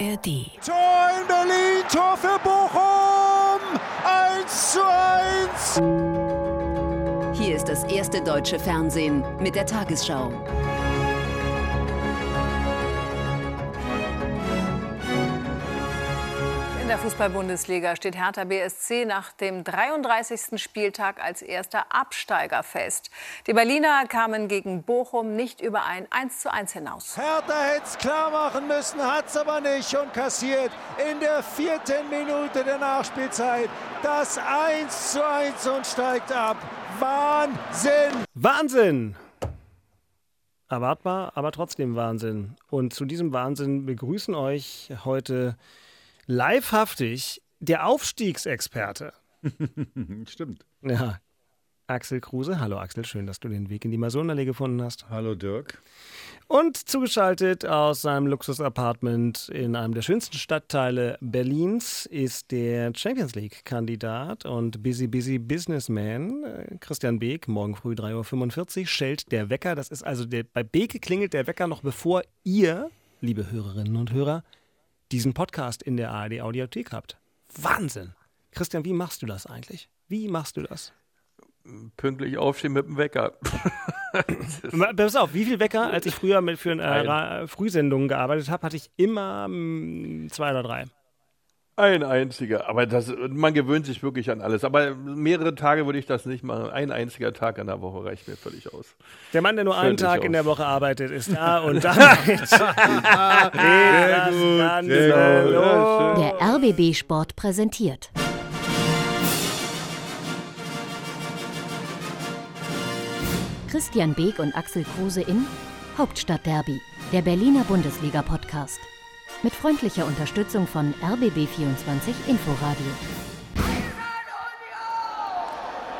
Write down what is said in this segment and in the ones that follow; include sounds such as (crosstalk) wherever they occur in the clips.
ARD. Tor in Berlin, Tor für Bochum! 1 zu 1! Hier ist das erste deutsche Fernsehen mit der Tagesschau. Fußball-Bundesliga steht Hertha BSC nach dem 33. Spieltag als erster Absteiger fest. Die Berliner kamen gegen Bochum nicht über ein 1:1 hinaus. Hertha hätte es klar machen müssen, hat es aber nicht und kassiert in der vierten Minute der Nachspielzeit das 1:1 und steigt ab. Wahnsinn! Wahnsinn! Erwartbar, aber trotzdem Wahnsinn. Und zu diesem Wahnsinn begrüßen euch heute livehaftig der Aufstiegsexperte. (laughs) Stimmt. Ja, Axel Kruse. Hallo Axel, schön, dass du den Weg in die Masonallee gefunden hast. Hallo Dirk. Und zugeschaltet aus seinem Luxus-Apartment in einem der schönsten Stadtteile Berlins ist der Champions League-Kandidat und Busy Busy Businessman äh, Christian Beek. Morgen früh 3.45 Uhr schellt der Wecker. Das ist also der, bei Beek klingelt der Wecker noch bevor ihr, liebe Hörerinnen und Hörer, diesen Podcast in der ARD Audiothek habt. Wahnsinn! Christian, wie machst du das eigentlich? Wie machst du das? Pünktlich aufstehen mit dem Wecker. (laughs) Pass auf, wie viel Wecker, als ich früher mit für äh, Frühsendungen gearbeitet habe, hatte ich immer mm, zwei oder drei. Ein einziger. Aber das, man gewöhnt sich wirklich an alles. Aber mehrere Tage würde ich das nicht machen. Ein einziger Tag in der Woche reicht mir völlig aus. Der Mann, der nur einen Völlig Tag in aus. der Woche arbeitet, ist da (laughs) und (laughs) sehr gut. los. Der RBB Sport präsentiert. Christian Beek und Axel Kruse in Hauptstadtderby, der Berliner Bundesliga-Podcast. Mit freundlicher Unterstützung von RBB24 Inforadio.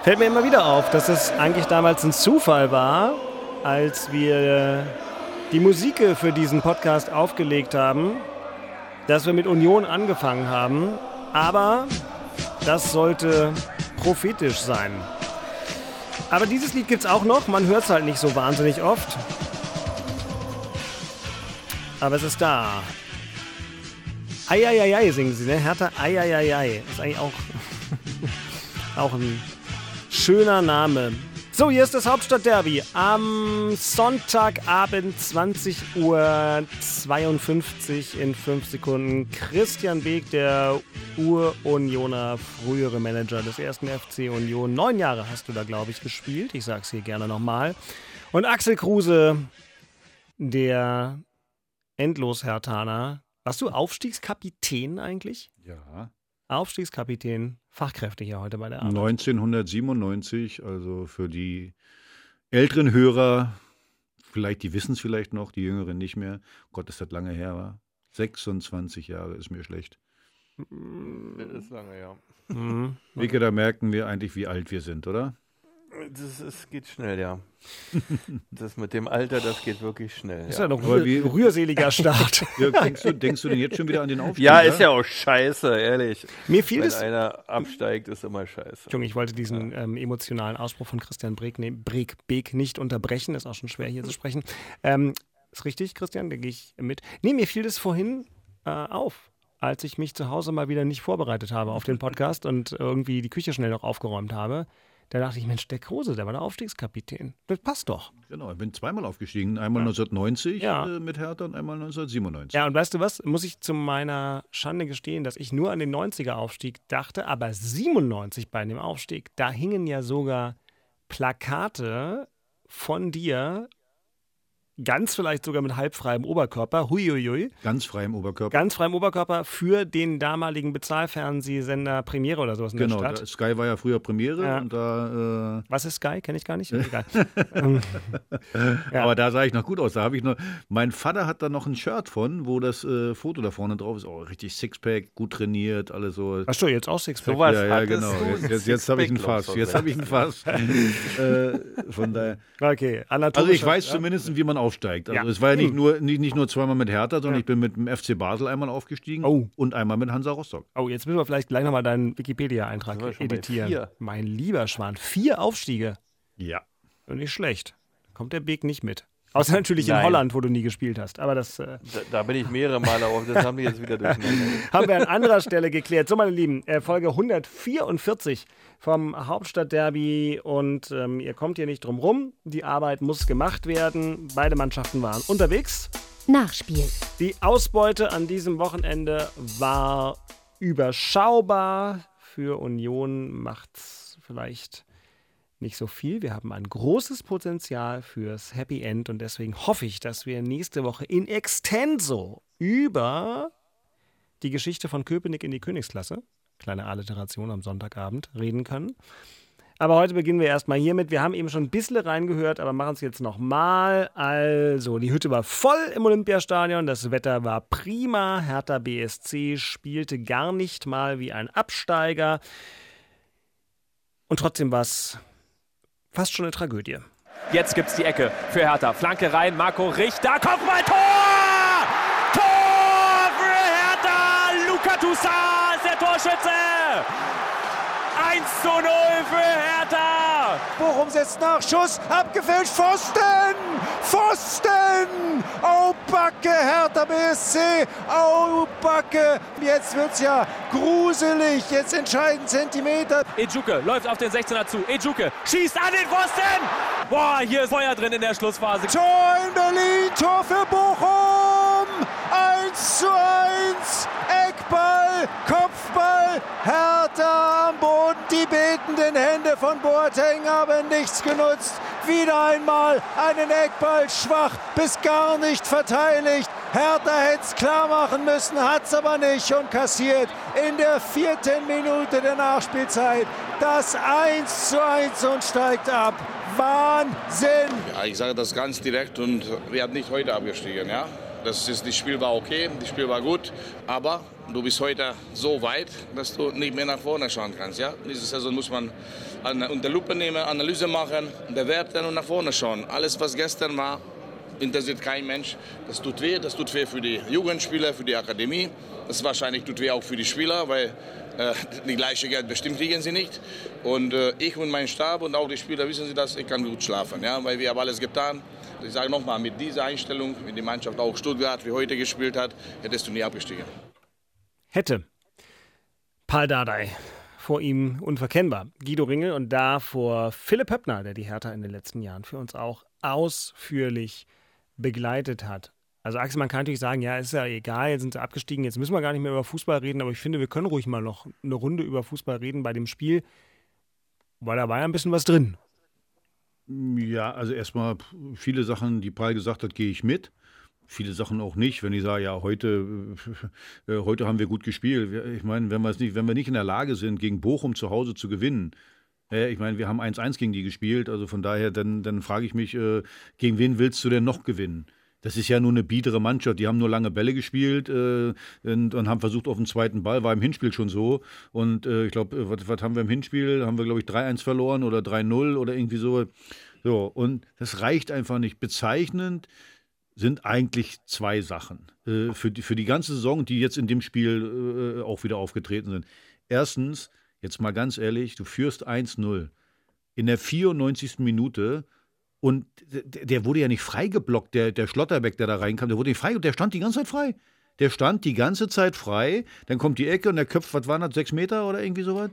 Fällt mir immer wieder auf, dass es eigentlich damals ein Zufall war, als wir die Musik für diesen Podcast aufgelegt haben, dass wir mit Union angefangen haben. Aber das sollte prophetisch sein. Aber dieses Lied gibt's auch noch. Man hört es halt nicht so wahnsinnig oft. Aber es ist da. Eieiei singen sie, ne? Hertha Eieiei. Ist eigentlich auch, (laughs) auch ein schöner Name. So, hier ist das Hauptstadtderby. Am Sonntagabend 20 Uhr 52 in 5 Sekunden. Christian Beek, der Ur-Unioner, frühere Manager des ersten FC Union. Neun Jahre hast du da, glaube ich, gespielt. Ich sag's hier gerne nochmal. Und Axel Kruse, der Endlos-Hertaner. Warst du Aufstiegskapitän eigentlich? Ja. Aufstiegskapitän, Fachkräfte hier heute bei der Arbeit. 1997, also für die älteren Hörer, vielleicht, die wissen es vielleicht noch, die Jüngeren nicht mehr. Gott, ist das lange her, war. 26 Jahre ist mir schlecht. Das ist lange, ja. Mhm. Wicke, da merken wir eigentlich, wie alt wir sind, oder? Das ist, geht schnell, ja. (laughs) Das mit dem Alter, das geht wirklich schnell. Ist ja Ja, doch Aber rühr, wie- rührseliger Start. (laughs) Dirk, denkst, du, denkst du denn jetzt schon wieder an den Aufstieg? ja ist ja auch scheiße, ehrlich. Mir fiel Wenn es. einer absteigt, ist immer scheiße. Entschuldigung, ich wollte diesen ähm, emotionalen Ausspruch von Christian Breek, nee, Breek, Beek nicht unterbrechen. Ist auch schon schwer hier zu sprechen. Ähm, ist richtig, Christian? Da gehe ich mit. Nee, mir fiel das vorhin äh, auf, als ich mich zu Hause mal wieder nicht vorbereitet habe auf den Podcast und irgendwie die Küche schnell noch aufgeräumt habe. Da dachte ich, Mensch, der Kruse, der war der Aufstiegskapitän. Das passt doch. Genau, ich bin zweimal aufgestiegen. Einmal 1990 Ja. äh, mit Hertha und einmal 1997. Ja, und weißt du was? Muss ich zu meiner Schande gestehen, dass ich nur an den 90er-Aufstieg dachte, aber 97 bei dem Aufstieg, da hingen ja sogar Plakate von dir, ganz vielleicht sogar mit halbfreiem Oberkörper, huiuiui, Ganz frei im Oberkörper. ganz freiem Oberkörper für den damaligen Bezahlfernsehsender Premiere oder sowas in genau, der Stadt. Sky war ja früher Premiere Ja. und da. Äh, Was ist Sky? Kenne ich gar nicht. (laughs) Egal. (laughs) Ja. Aber da sah ich noch gut aus. Da habe ich noch. Mein Vater hat da noch ein Shirt von, wo das äh, Foto da vorne drauf ist. Oh, richtig Sixpack, gut trainiert, alles so. Hast du jetzt auch Sixpack? Sowas ja, ja, hattest genau. Jetzt, jetzt, jetzt habe ich einen Sixpack, Fass. Jetzt habe ich einen Fass. äh, von daher. Okay, Also anatomisch. ich weiß zumindest, wie man aufsteigt. Also Ja. es war ja nicht Hm. nur, nicht, nicht nur zweimal mit Hertha, sondern Ja. ich bin mit dem FC Basel einmal aufgestiegen Oh. und einmal mit Hansa Rostock. Oh, jetzt müssen wir vielleicht gleich nochmal deinen Wikipedia-Eintrag editieren. vier? Mein lieber Schwan, vier Aufstiege. Ja. Und nicht schlecht. Da kommt der Beek nicht mit. Außer natürlich Nein. in Holland, wo du nie gespielt hast. Aber das äh, Da, da bin ich mehrere Male auf. Das haben wir jetzt wieder durcheinander. (laughs) haben wir an anderer Stelle geklärt. So, meine Lieben, äh, Folge 144 vom Hauptstadtderby und ähm, ihr kommt hier nicht drum rum. Die Arbeit muss gemacht werden. Beide Mannschaften waren unterwegs. Nachspiel. Die Ausbeute an diesem Wochenende war überschaubar. Für Union macht's vielleicht nicht so viel. Wir haben ein großes Potenzial fürs Happy End und deswegen hoffe ich, dass wir nächste Woche in Extenso über die Geschichte von Köpenick in die Königsklasse, kleine Alliteration am Sonntagabend, reden können. Aber heute beginnen wir erstmal hiermit. Wir haben eben schon ein bisschen reingehört, aber machen es jetzt nochmal. Also, die Hütte war voll im Olympiastadion, das Wetter war prima. Hertha BSC spielte gar nicht mal wie ein Absteiger. Und trotzdem war es fast schon eine Tragödie. Jetzt gibt's die Ecke für Hertha. Flanke rein, Marco Richter, Kopfball, Tor! Tor für Hertha! Luca Toussaint ist der Torschütze! 1 zu 0 für Hertha! Bochum setzt nach. Schuss abgefälscht. Pfosten! Pfosten! Oh, Backe, Hertha BSC. Oh, Backe. Jetzt wird's ja gruselig. Jetzt entscheiden Zentimeter. Ejuke läuft auf den 16er zu. Ejuke schießt an den Pfosten! Boah, hier ist Feuer drin in der Schlussphase. Tor in Berlin. Tor für Bochum. 1 zu 1. Eckball. Kopfball. Hertha am Boden. Die betenden Hände von Boateng haben nichts genutzt. Wieder einmal einen Eckball schwach bis gar nicht verteidigt. Hertha hätte es klar machen müssen, hat es aber nicht und kassiert in der vierten Minute der Nachspielzeit das 1 zu 1 und steigt ab. Wahnsinn! Ja, ich sage das ganz direkt und wir haben nicht heute abgestiegen. Ja? Das, ist, das Spiel war okay, das Spiel war gut, aber du bist heute so weit, dass du nicht mehr nach vorne schauen kannst. Ja? Diese Saison muss man an, unter Lupe nehmen, Analyse machen, bewerten und nach vorne schauen. Alles, was gestern war, interessiert kein Mensch. Das tut weh, das tut weh für die Jugendspieler, für die Akademie. Das wahrscheinlich tut weh auch für die Spieler, weil äh, die gleiche Geld bestimmt kriegen sie nicht. Und äh, ich und mein Stab und auch die Spieler wissen sie das, ich kann gut schlafen, ja, weil wir haben alles getan. Ich sage nochmal, mit dieser Einstellung, wie die Mannschaft auch Stuttgart wie heute gespielt hat, hättest du nie abgestiegen. Hätte. Paul Dardai. Vor ihm unverkennbar. Guido Ringel und da vor Philipp Höppner, der die Hertha in den letzten Jahren für uns auch ausführlich begleitet hat. Also Axel, man kann natürlich sagen, ja, ist ja egal, jetzt sind sie abgestiegen, jetzt müssen wir gar nicht mehr über Fußball reden, aber ich finde, wir können ruhig mal noch eine Runde über Fußball reden bei dem Spiel, weil da war ja ein bisschen was drin. Ja, also erstmal viele Sachen, die Paul gesagt hat, gehe ich mit. Viele Sachen auch nicht. Wenn ich sage, ja, heute, (laughs) äh, heute haben wir gut gespielt. Ich meine, wenn wir es nicht, wenn wir nicht in der Lage sind, gegen Bochum zu Hause zu gewinnen, äh, ich meine, wir haben 1-1 gegen die gespielt, also von daher, dann, dann frage ich mich, äh, gegen wen willst du denn noch gewinnen? Das ist ja nur eine biedere Mannschaft. Die haben nur lange Bälle gespielt äh, und, und haben versucht auf den zweiten Ball. War im Hinspiel schon so. Und äh, ich glaube, äh, was, was haben wir im Hinspiel? Haben wir, glaube ich, 3-1 verloren oder 3-0 oder irgendwie so. So, und das reicht einfach nicht. Bezeichnend sind eigentlich zwei Sachen äh, für, die, für die ganze Saison, die jetzt in dem Spiel äh, auch wieder aufgetreten sind. Erstens, jetzt mal ganz ehrlich, du führst 1-0 in der 94. Minute und der, wurde ja nicht freigeblockt, der, der Schlotterbeck, der da reinkam, der wurde nicht frei, der stand die ganze Zeit frei. Der stand die ganze Zeit frei, dann kommt die Ecke und der köpft, was waren das, sechs Meter oder irgendwie sowas?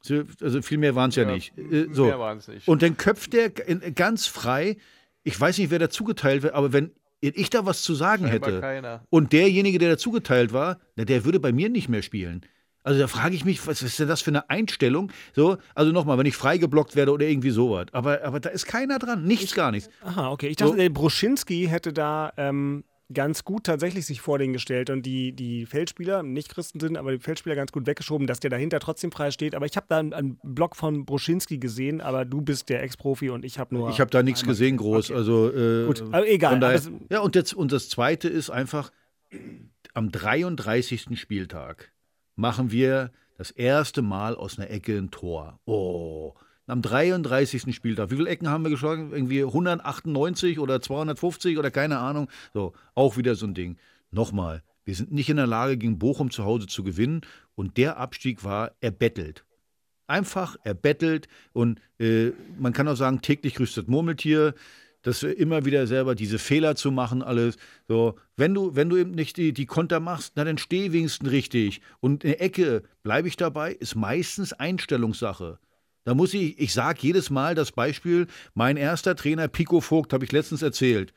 So, Also viel mehr waren es ja, Ja, nicht. Äh, So. mehr waren's nicht. Und dann köpft der ganz frei. Ich weiß nicht, wer da zugeteilt wird, aber wenn ich da was zu sagen Scheinbar hätte keiner. und derjenige, der da zugeteilt war, der würde bei mir nicht mehr spielen. Also da frage ich mich, was ist denn das für eine Einstellung? So, also nochmal, wenn ich freigeblockt werde oder irgendwie sowas. Aber, aber da ist keiner dran, nichts, gar nichts. Aha, okay. Ich dachte, So. der Broschinski hätte da ähm, ganz gut tatsächlich sich vor den gestellt und die, die Feldspieler, nicht Christen sind, aber die Feldspieler ganz gut weggeschoben, dass der dahinter trotzdem frei steht. Aber ich habe da einen, einen Block von Broschinski gesehen, aber du bist der Ex-Profi und ich habe nur. Ich habe da nichts gesehen, groß. Also, äh, Gut, aber egal. daher- aber ja, und, jetzt, und das Zweite ist einfach, am 33. Spieltag machen wir das erste Mal aus einer Ecke ein Tor. Oh, am 33. Spieltag. Wie viele Ecken haben wir geschlagen? Irgendwie 198 oder 250 oder keine Ahnung. So, auch wieder so ein Ding. Nochmal, wir sind nicht in der Lage, gegen Bochum zu Hause zu gewinnen und der Abstieg war erbettelt. Einfach erbettelt und äh, man kann auch sagen, täglich das Murmeltier. Das immer wieder selber diese Fehler zu machen, alles. So, wenn du, wenn du eben nicht die, die Konter machst, na dann steh wenigstens richtig. Und eine Ecke, bleibe ich dabei, ist meistens Einstellungssache. Da muss ich, ich sage jedes Mal das Beispiel, mein erster Trainer Pico Vogt, habe ich letztens erzählt,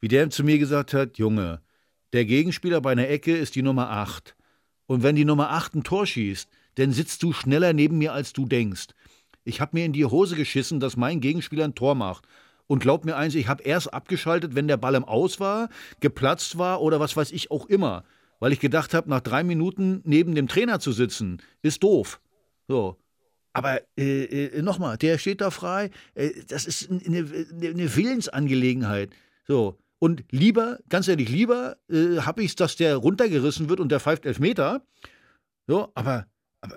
wie der zu mir gesagt hat, Junge, der Gegenspieler bei einer Ecke ist die Nummer 8. Und wenn die Nummer 8 ein Tor schießt, dann sitzt du schneller neben mir, als du denkst. Ich habe mir in die Hose geschissen, dass mein Gegenspieler ein Tor macht. Und glaub mir eins, ich habe erst abgeschaltet, wenn der Ball im Aus war, geplatzt war oder was weiß ich auch immer. Weil ich gedacht habe, nach drei Minuten neben dem Trainer zu sitzen, ist doof. So. Aber äh, äh, nochmal, der steht da frei. Äh, das ist eine, eine, Willensangelegenheit. So. Und lieber, ganz ehrlich, lieber äh, habe ich es, dass der runtergerissen wird und der pfeift elf Meter. So, aber, aber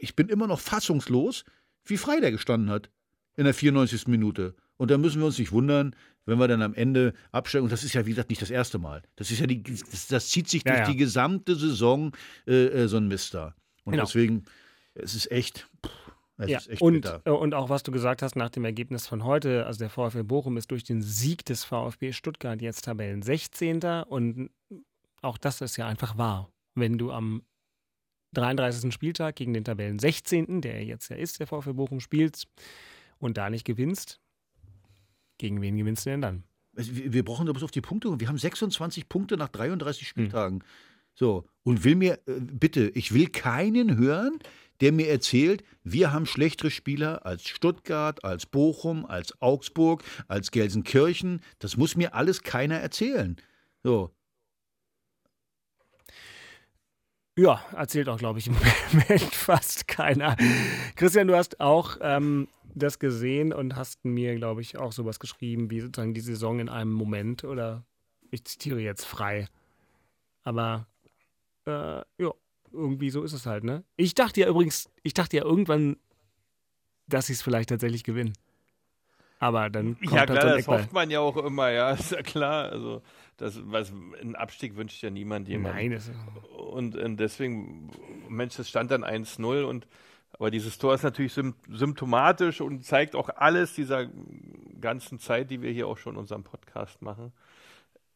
ich bin immer noch fassungslos, wie frei der gestanden hat in der 94. Minute. Und da müssen wir uns nicht wundern, wenn wir dann am Ende absteigen. Und das ist ja, wie gesagt, nicht das erste Mal. Das ist ja die, das, das zieht sich durch ja. die gesamte Saison äh, äh, so ein Mister. Und genau. deswegen, es ist echt. es ja, ist echt und, äh, und auch was du gesagt hast nach dem Ergebnis von heute, also der VfL Bochum ist durch den Sieg des VfB Stuttgart jetzt Tabellen 16. Und auch das ist ja einfach wahr. Wenn du am 33. Spieltag gegen den Tabellen 16., der jetzt ja ist, der VfL Bochum spielt und da nicht gewinnst, gegen wen gewinnst du denn dann? Wir brauchen da bloß auf die Punkte. Wir haben 26 Punkte nach 33 hm. Spieltagen. Hm. So, und will mir, äh, bitte, ich will keinen hören, der mir erzählt, wir haben schlechtere Spieler als Stuttgart, als Bochum, als Augsburg, als Gelsenkirchen. Das muss mir alles keiner erzählen. So. Ja, erzählt auch, glaube ich, im (laughs) Moment fast keiner. Christian, du hast auch ähm, das gesehen und hast mir, glaube ich, auch sowas geschrieben, wie sozusagen die Saison in einem Moment oder ich zitiere jetzt frei. Aber äh, ja, irgendwie so ist es halt, ne? Ich dachte ja übrigens, ich dachte ja irgendwann, dass sie es vielleicht tatsächlich gewinnen. Aber dann kommt Ja halt klar, so das hofft man ja auch immer, ja, (laughs) ist ja klar. Also das, was, einen Abstieg wünscht ja niemand jemand. Nein, das und, und deswegen, Mensch, das stand dann 1-0 und aber dieses Tor ist natürlich symptomatisch und zeigt auch alles dieser ganzen Zeit, die wir hier auch schon in unserem Podcast machen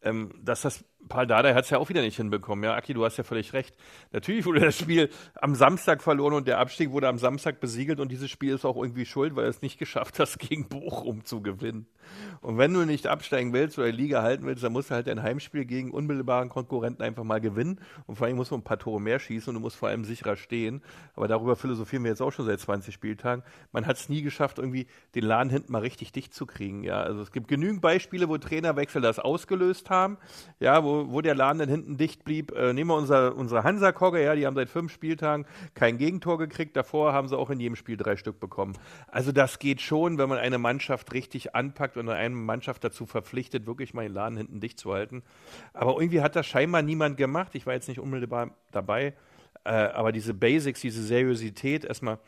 ähm, dass das Paul Dardai hat es ja auch wieder nicht hinbekommen. Ja, Aki, du hast ja völlig recht. Natürlich wurde das Spiel am Samstag verloren und der Abstieg wurde am Samstag besiegelt und dieses Spiel ist auch irgendwie schuld, weil es nicht geschafft hat, (laughs) gegen Bochum zu gewinnen. Und wenn du nicht absteigen willst oder die Liga halten willst, dann musst du halt dein Heimspiel gegen unmittelbaren Konkurrenten einfach mal gewinnen. Und vor allem musst du ein paar Tore mehr schießen und du musst vor allem sicherer stehen. Aber darüber philosophieren wir jetzt auch schon seit 20 Spieltagen. Man hat es nie geschafft, irgendwie den Laden hinten mal richtig dicht zu kriegen. Ja, also es gibt genügend Beispiele, wo Trainerwechsel das ausgelöst haben. Ja, wo, wo der Laden dann hinten dicht blieb. Äh, nehmen wir unser, unsere Hansa-Kogge, ja, die haben seit fünf Spieltagen kein Gegentor gekriegt. Davor haben sie auch in jedem Spiel drei Stück bekommen. Also das geht schon, wenn man eine Mannschaft richtig anpackt und eine Mannschaft dazu verpflichtet, wirklich mal den Laden hinten dicht zu halten. Aber irgendwie hat das scheinbar niemand gemacht. Ich war jetzt nicht unmittelbar dabei. Äh, aber diese Basics, diese Seriosität, erstmal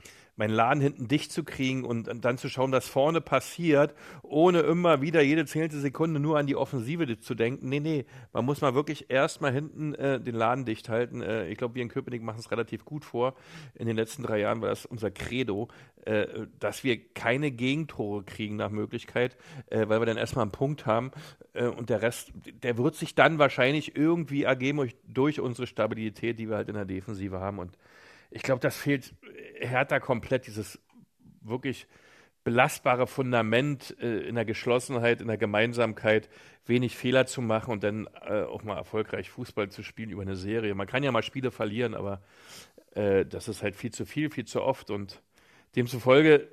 meinen Laden hinten dicht zu kriegen und, und, dann zu schauen, was vorne passiert, ohne immer wieder jede zehnte Sekunde nur an die Offensive zu denken. Nee, nee, man muss mal wirklich erstmal hinten äh, den Laden dicht halten. Äh, ich glaube, wir in Köpenick machen es relativ gut vor. In den letzten drei Jahren war das unser Credo, äh, dass wir keine Gegentore kriegen nach Möglichkeit, äh, weil wir dann erstmal einen Punkt haben äh, und der Rest, der wird sich dann wahrscheinlich irgendwie ergeben durch, unsere Stabilität, die wir halt in der Defensive haben und ich glaube, das fehlt Hertha komplett, dieses wirklich belastbare Fundament äh, in der Geschlossenheit, in der Gemeinsamkeit, wenig Fehler zu machen und dann äh, auch mal erfolgreich Fußball zu spielen über eine Serie. Man kann ja mal Spiele verlieren, aber äh, das ist halt viel zu viel, viel zu oft und demzufolge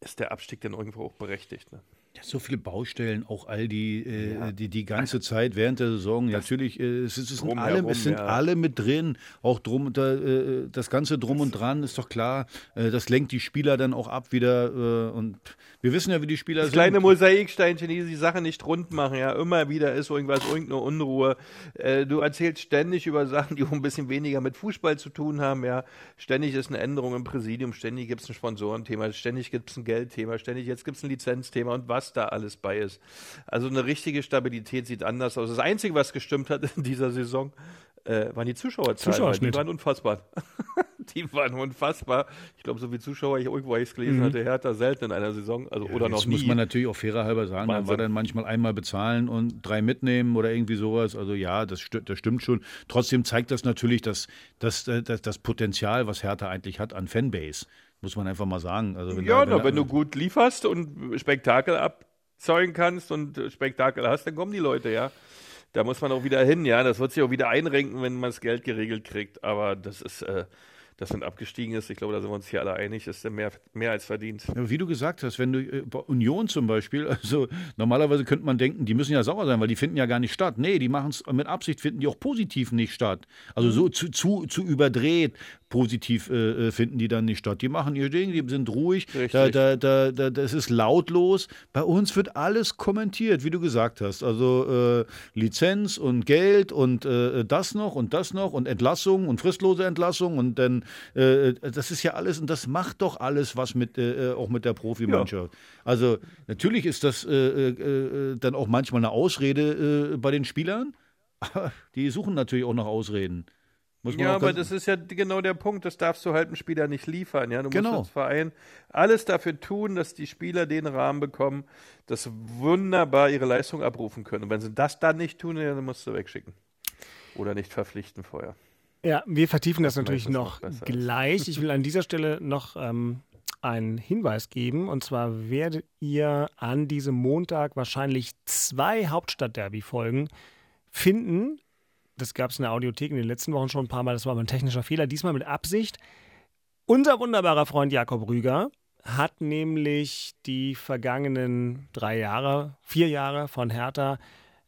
ist der Abstieg dann irgendwo auch berechtigt. Ne? So viele Baustellen, auch all die, äh, ja. die, die ganze Zeit während der Saison. Das Natürlich, äh, es, es, sind, alle, herum, es sind ja. alle mit drin. Auch drum, da, äh, das ganze Drum und Dran ist doch klar. Äh, das lenkt die Spieler dann auch ab wieder. Äh, und wir wissen ja, wie die Spieler das sind. Kleine Mosaiksteinchen, die die Sache nicht rund machen. Ja, immer wieder ist irgendwas, irgendeine Unruhe. Äh, du erzählst ständig über Sachen, die auch ein bisschen weniger mit Fußball zu tun haben. Ja, ständig ist eine Änderung im Präsidium, ständig gibt es ein Sponsorenthema, ständig gibt es ein Geldthema, ständig jetzt gibt es ein Lizenzthema und was was da alles bei ist. Also eine richtige Stabilität sieht anders aus. Das Einzige, was gestimmt hat in dieser Saison, äh, waren die Zuschauerzahlen. Zuschauerschnitt. Die waren unfassbar. (laughs) die waren unfassbar. Ich glaube, so viele Zuschauer ich irgendwo ich es gelesen Mhm. hatte, Hertha selten in einer Saison, also oder noch nie. muss man natürlich auch fairer halber sagen, man Wahnsinn. war dann manchmal einmal bezahlen und drei mitnehmen oder irgendwie sowas. Also ja, das, sti- das stimmt schon. Trotzdem zeigt das natürlich das, das, das, das Potenzial, was Hertha eigentlich hat an Fanbase. Muss man einfach mal sagen. Also wenn ja, da, na, wenn du gut lieferst und Spektakel abzeugen kannst und Spektakel hast, dann kommen die Leute, ja. Da muss man auch wieder hin, ja. Das wird sich auch wieder einrenken, wenn man das Geld geregelt kriegt. Aber das ist, äh, dass man abgestiegen ist, ich glaube, da sind wir uns hier alle einig, ist mehr, mehr als verdient. Ja, Wie du gesagt hast, wenn du äh, bei Union zum Beispiel, (laughs) also normalerweise könnte man denken, die müssen ja sauer sein, weil die finden ja gar nicht statt. Nee, die machen es mit Absicht, finden die auch positiv nicht statt. Also so zu, zu, zu überdreht positiv äh, äh, finden die dann nicht statt. Die machen ihr Ding, die sind ruhig, da, da, da, da, das ist lautlos. Bei uns wird alles kommentiert, wie du gesagt hast. Also äh, Lizenz und Geld und äh, das noch und das noch und Entlassung und fristlose Entlassung und dann, äh, das ist ja alles und das macht doch alles was mit, äh, auch mit der Profimannschaft. Also natürlich ist das dann auch manchmal eine Ausrede bei den Spielern. (laughs) Die suchen natürlich auch nach Ausreden. Muss man Ja, aber das ist ja genau der Punkt, das darfst du halt einem Spieler nicht liefern. Ja? Du Genau. musst als Verein alles dafür tun, dass die Spieler den Rahmen bekommen, dass sie wunderbar ihre Leistung abrufen können. Und wenn sie das dann nicht tun, dann musst du wegschicken. Oder nicht verpflichten vorher. Ja, wir vertiefen das Vielleicht natürlich noch noch gleich. Ich will an dieser Stelle noch ähm, einen Hinweis geben. Und zwar werdet ihr an diesem Montag wahrscheinlich zwei Hauptstadt-Derby-Folgen finden. Das gab es in der Audiothek in den letzten Wochen schon ein paar Mal. Das war aber ein technischer Fehler. Diesmal mit Absicht. Unser wunderbarer Freund Jakob Rüger hat nämlich die vergangenen drei Jahre, vier Jahre von Hertha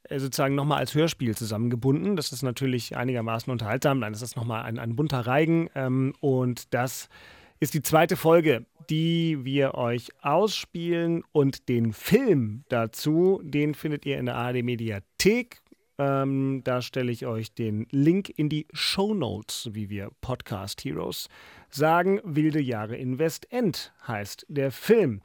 äh, sozusagen nochmal als Hörspiel zusammengebunden. Das ist natürlich einigermaßen unterhaltsam. Dann ist das nochmal ein, ein bunter Reigen. Ähm, und das ist die zweite Folge, die wir euch ausspielen. Und den Film dazu, den findet ihr in der ARD Mediathek. Ähm, da stelle ich euch den Link in die Show Notes, wie wir Podcast Heroes sagen. Wilde Jahre in Westend heißt der Film.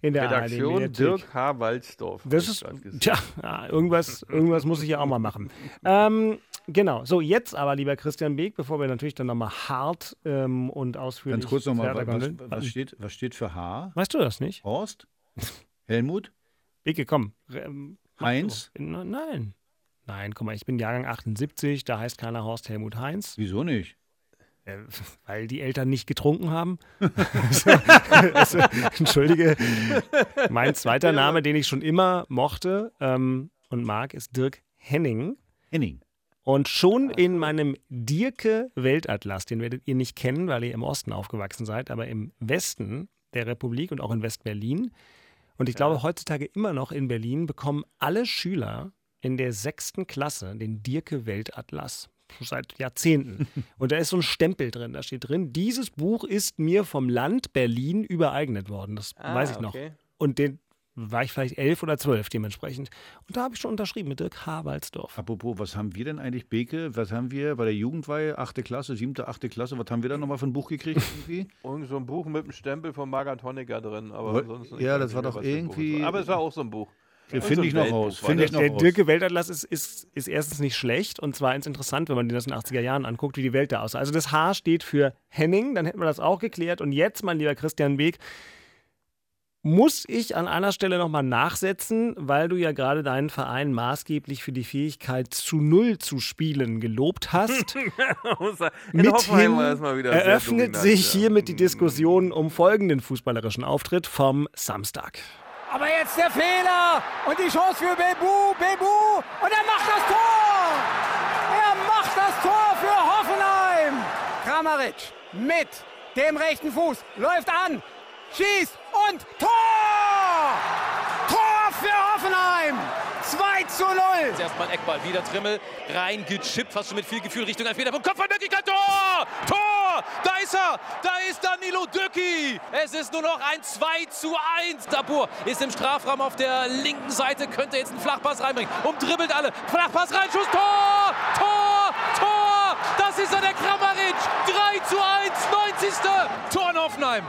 In der Redaktion. Dirk H. Walzdorf. Das ist, tja, ja, irgendwas, (laughs) irgendwas muss ich ja auch mal machen. Ähm, genau, so jetzt aber, lieber Christian Beek, bevor wir natürlich dann nochmal hart ähm, und ausführlich Ganz kurz nochmal, was, was, steht, was steht für H? Weißt du das nicht? Horst? Helmut? Beke, komm. Ähm, Heinz? Na, Nein. Nein, guck mal, ich bin Jahrgang 78, da heißt keiner Horst Helmut Heinz. Wieso nicht? Äh, weil die Eltern nicht getrunken haben. (laughs) also, Entschuldige. Mein zweiter Name, den ich schon immer mochte ähm, und mag, ist Dirk Henning. Henning. Und schon in meinem Dirke-Weltatlas, den werdet ihr nicht kennen, weil ihr im Osten aufgewachsen seid, aber im Westen der Republik und auch in West-Berlin. Und ich glaube, heutzutage immer noch in Berlin bekommen alle Schüler in der sechsten Klasse den Dirke-Weltatlas. Seit Jahrzehnten. (laughs) Und da ist so ein Stempel drin. Da steht drin, dieses Buch ist mir vom Land Berlin übereignet worden. Das Ah, weiß ich noch. okay. Und den war ich vielleicht elf oder zwölf dementsprechend. Und da habe ich schon unterschrieben mit Dirk Habalsdorf. Apropos, was haben wir denn eigentlich, Beke? Was haben wir bei der Jugendweihe, achte Klasse, siebte, achte Klasse, was haben wir da nochmal für ein Buch gekriegt irgendwie? (laughs) Irgend so ein Buch mit einem Stempel von Margaret Honecker drin. Aber ja, das nicht war doch irgendwie-. Aber es war auch so ein Buch. Irgend finde ich noch raus, das. ich noch Der raus. Dirke Weltatlas ist, ist, ist erstens nicht schlecht und zweitens interessant, wenn man das in den 80er Jahren anguckt, wie die Welt da aussah. Also das H steht für Henning, dann hätten wir das auch geklärt. Und jetzt, mein lieber Christian Weg, muss ich an einer Stelle nochmal nachsetzen, weil du ja gerade deinen Verein maßgeblich für die Fähigkeit zu Null zu spielen gelobt hast. (laughs) Mithin eröffnet sich hiermit die Diskussion um folgenden fußballerischen Auftritt vom Samstag. Aber jetzt der Fehler und die Chance für Bebu, Bebu und er macht das Tor! Er macht das Tor für Hoffenheim! Kramaric mit dem rechten Fuß läuft an, schießt und Tor! Tor für Hoffenheim! 2 zu 0! Erstmal ein Eckball, wieder Trimmel, reingechippt, fast schon mit viel Gefühl Richtung Elfmeterpunkt. Kopfballmöglichkeit, Tor! Tor! Da ist er! Da ist Danilo Dücki! Es ist nur noch ein 2 zu 1. Dabur ist im Strafraum auf der linken Seite, könnte jetzt einen Flachpass reinbringen. Umdribbelt alle. Flachpass rein, Schuss, Tor! Tor! Tor! Das ist er, der Kramaric! 3 zu 1, 90. Tor in Hoffenheim.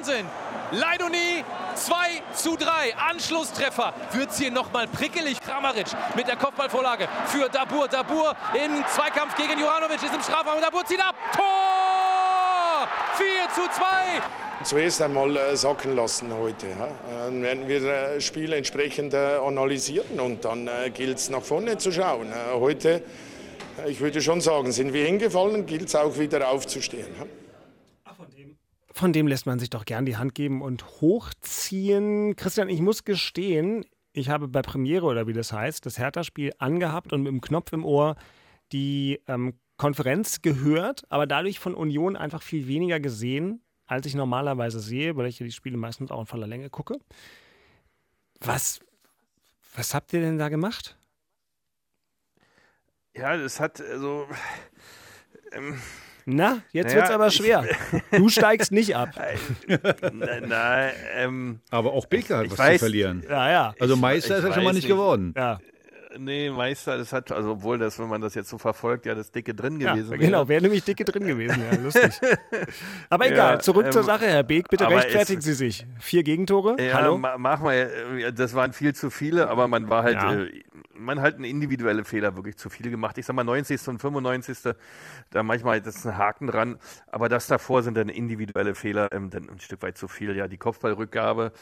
Wahnsinn! Leidoni 2 zu 3. Anschlusstreffer. Wird's hier nochmal prickelig. Kramaric mit der Kopfballvorlage für Dabur. Dabur im Zweikampf gegen Juranovic ist im Strafraum. Dabur zieht ab. Tor! 4 zu 2. Zuerst einmal äh, sacken lassen heute. Dann werden wir das Spiel entsprechend äh, analysieren und dann äh, gilt es nach vorne zu schauen. Äh, heute, äh, ich würde schon sagen, sind wir hingefallen, gilt es auch wieder aufzustehen. Von dem lässt man sich doch gern die Hand geben und hochziehen. Christian, ich muss gestehen, ich habe bei Premiere oder wie das heißt, das Hertha-Spiel angehabt und mit dem Knopf im Ohr die ähm, Konferenz gehört, aber dadurch von Union einfach viel weniger gesehen, als ich normalerweise sehe, weil ich ja die Spiele meistens auch in voller Länge gucke. Was, was habt ihr denn da gemacht? Ja, das hat also. Ähm, Na, jetzt Naja, wird's aber ich- schwer. (laughs) Du steigst nicht ab. na, na, ähm, Aber auch Beke hat ich was weiß- zu verlieren. Ja, ja. Also Ich- Meister ich ist er schon mal nicht nicht. geworden. Ja, nee, Meister, das hat, also obwohl das, wenn man das jetzt so verfolgt, ja das Dicke drin ja gewesen wäre. genau, wäre nämlich dicke drin gewesen. Ja, lustig. (laughs) Aber egal, Ja, zurück zur ähm, Sache, Herr Beek. Bitte rechtfertigen Sie sich. Vier Gegentore? Ja, Hallo? ma mach mal, äh, das waren viel zu viele, aber man war halt, Ja. äh, man hat einen individuelle Fehler wirklich zu viel gemacht. Ich sag mal 90. und 95. Da manchmal das ist ein Haken dran, aber das davor sind dann individuelle Fehler, ähm, dann ein Stück weit zu viel. Ja, die Kopfballrückgabe,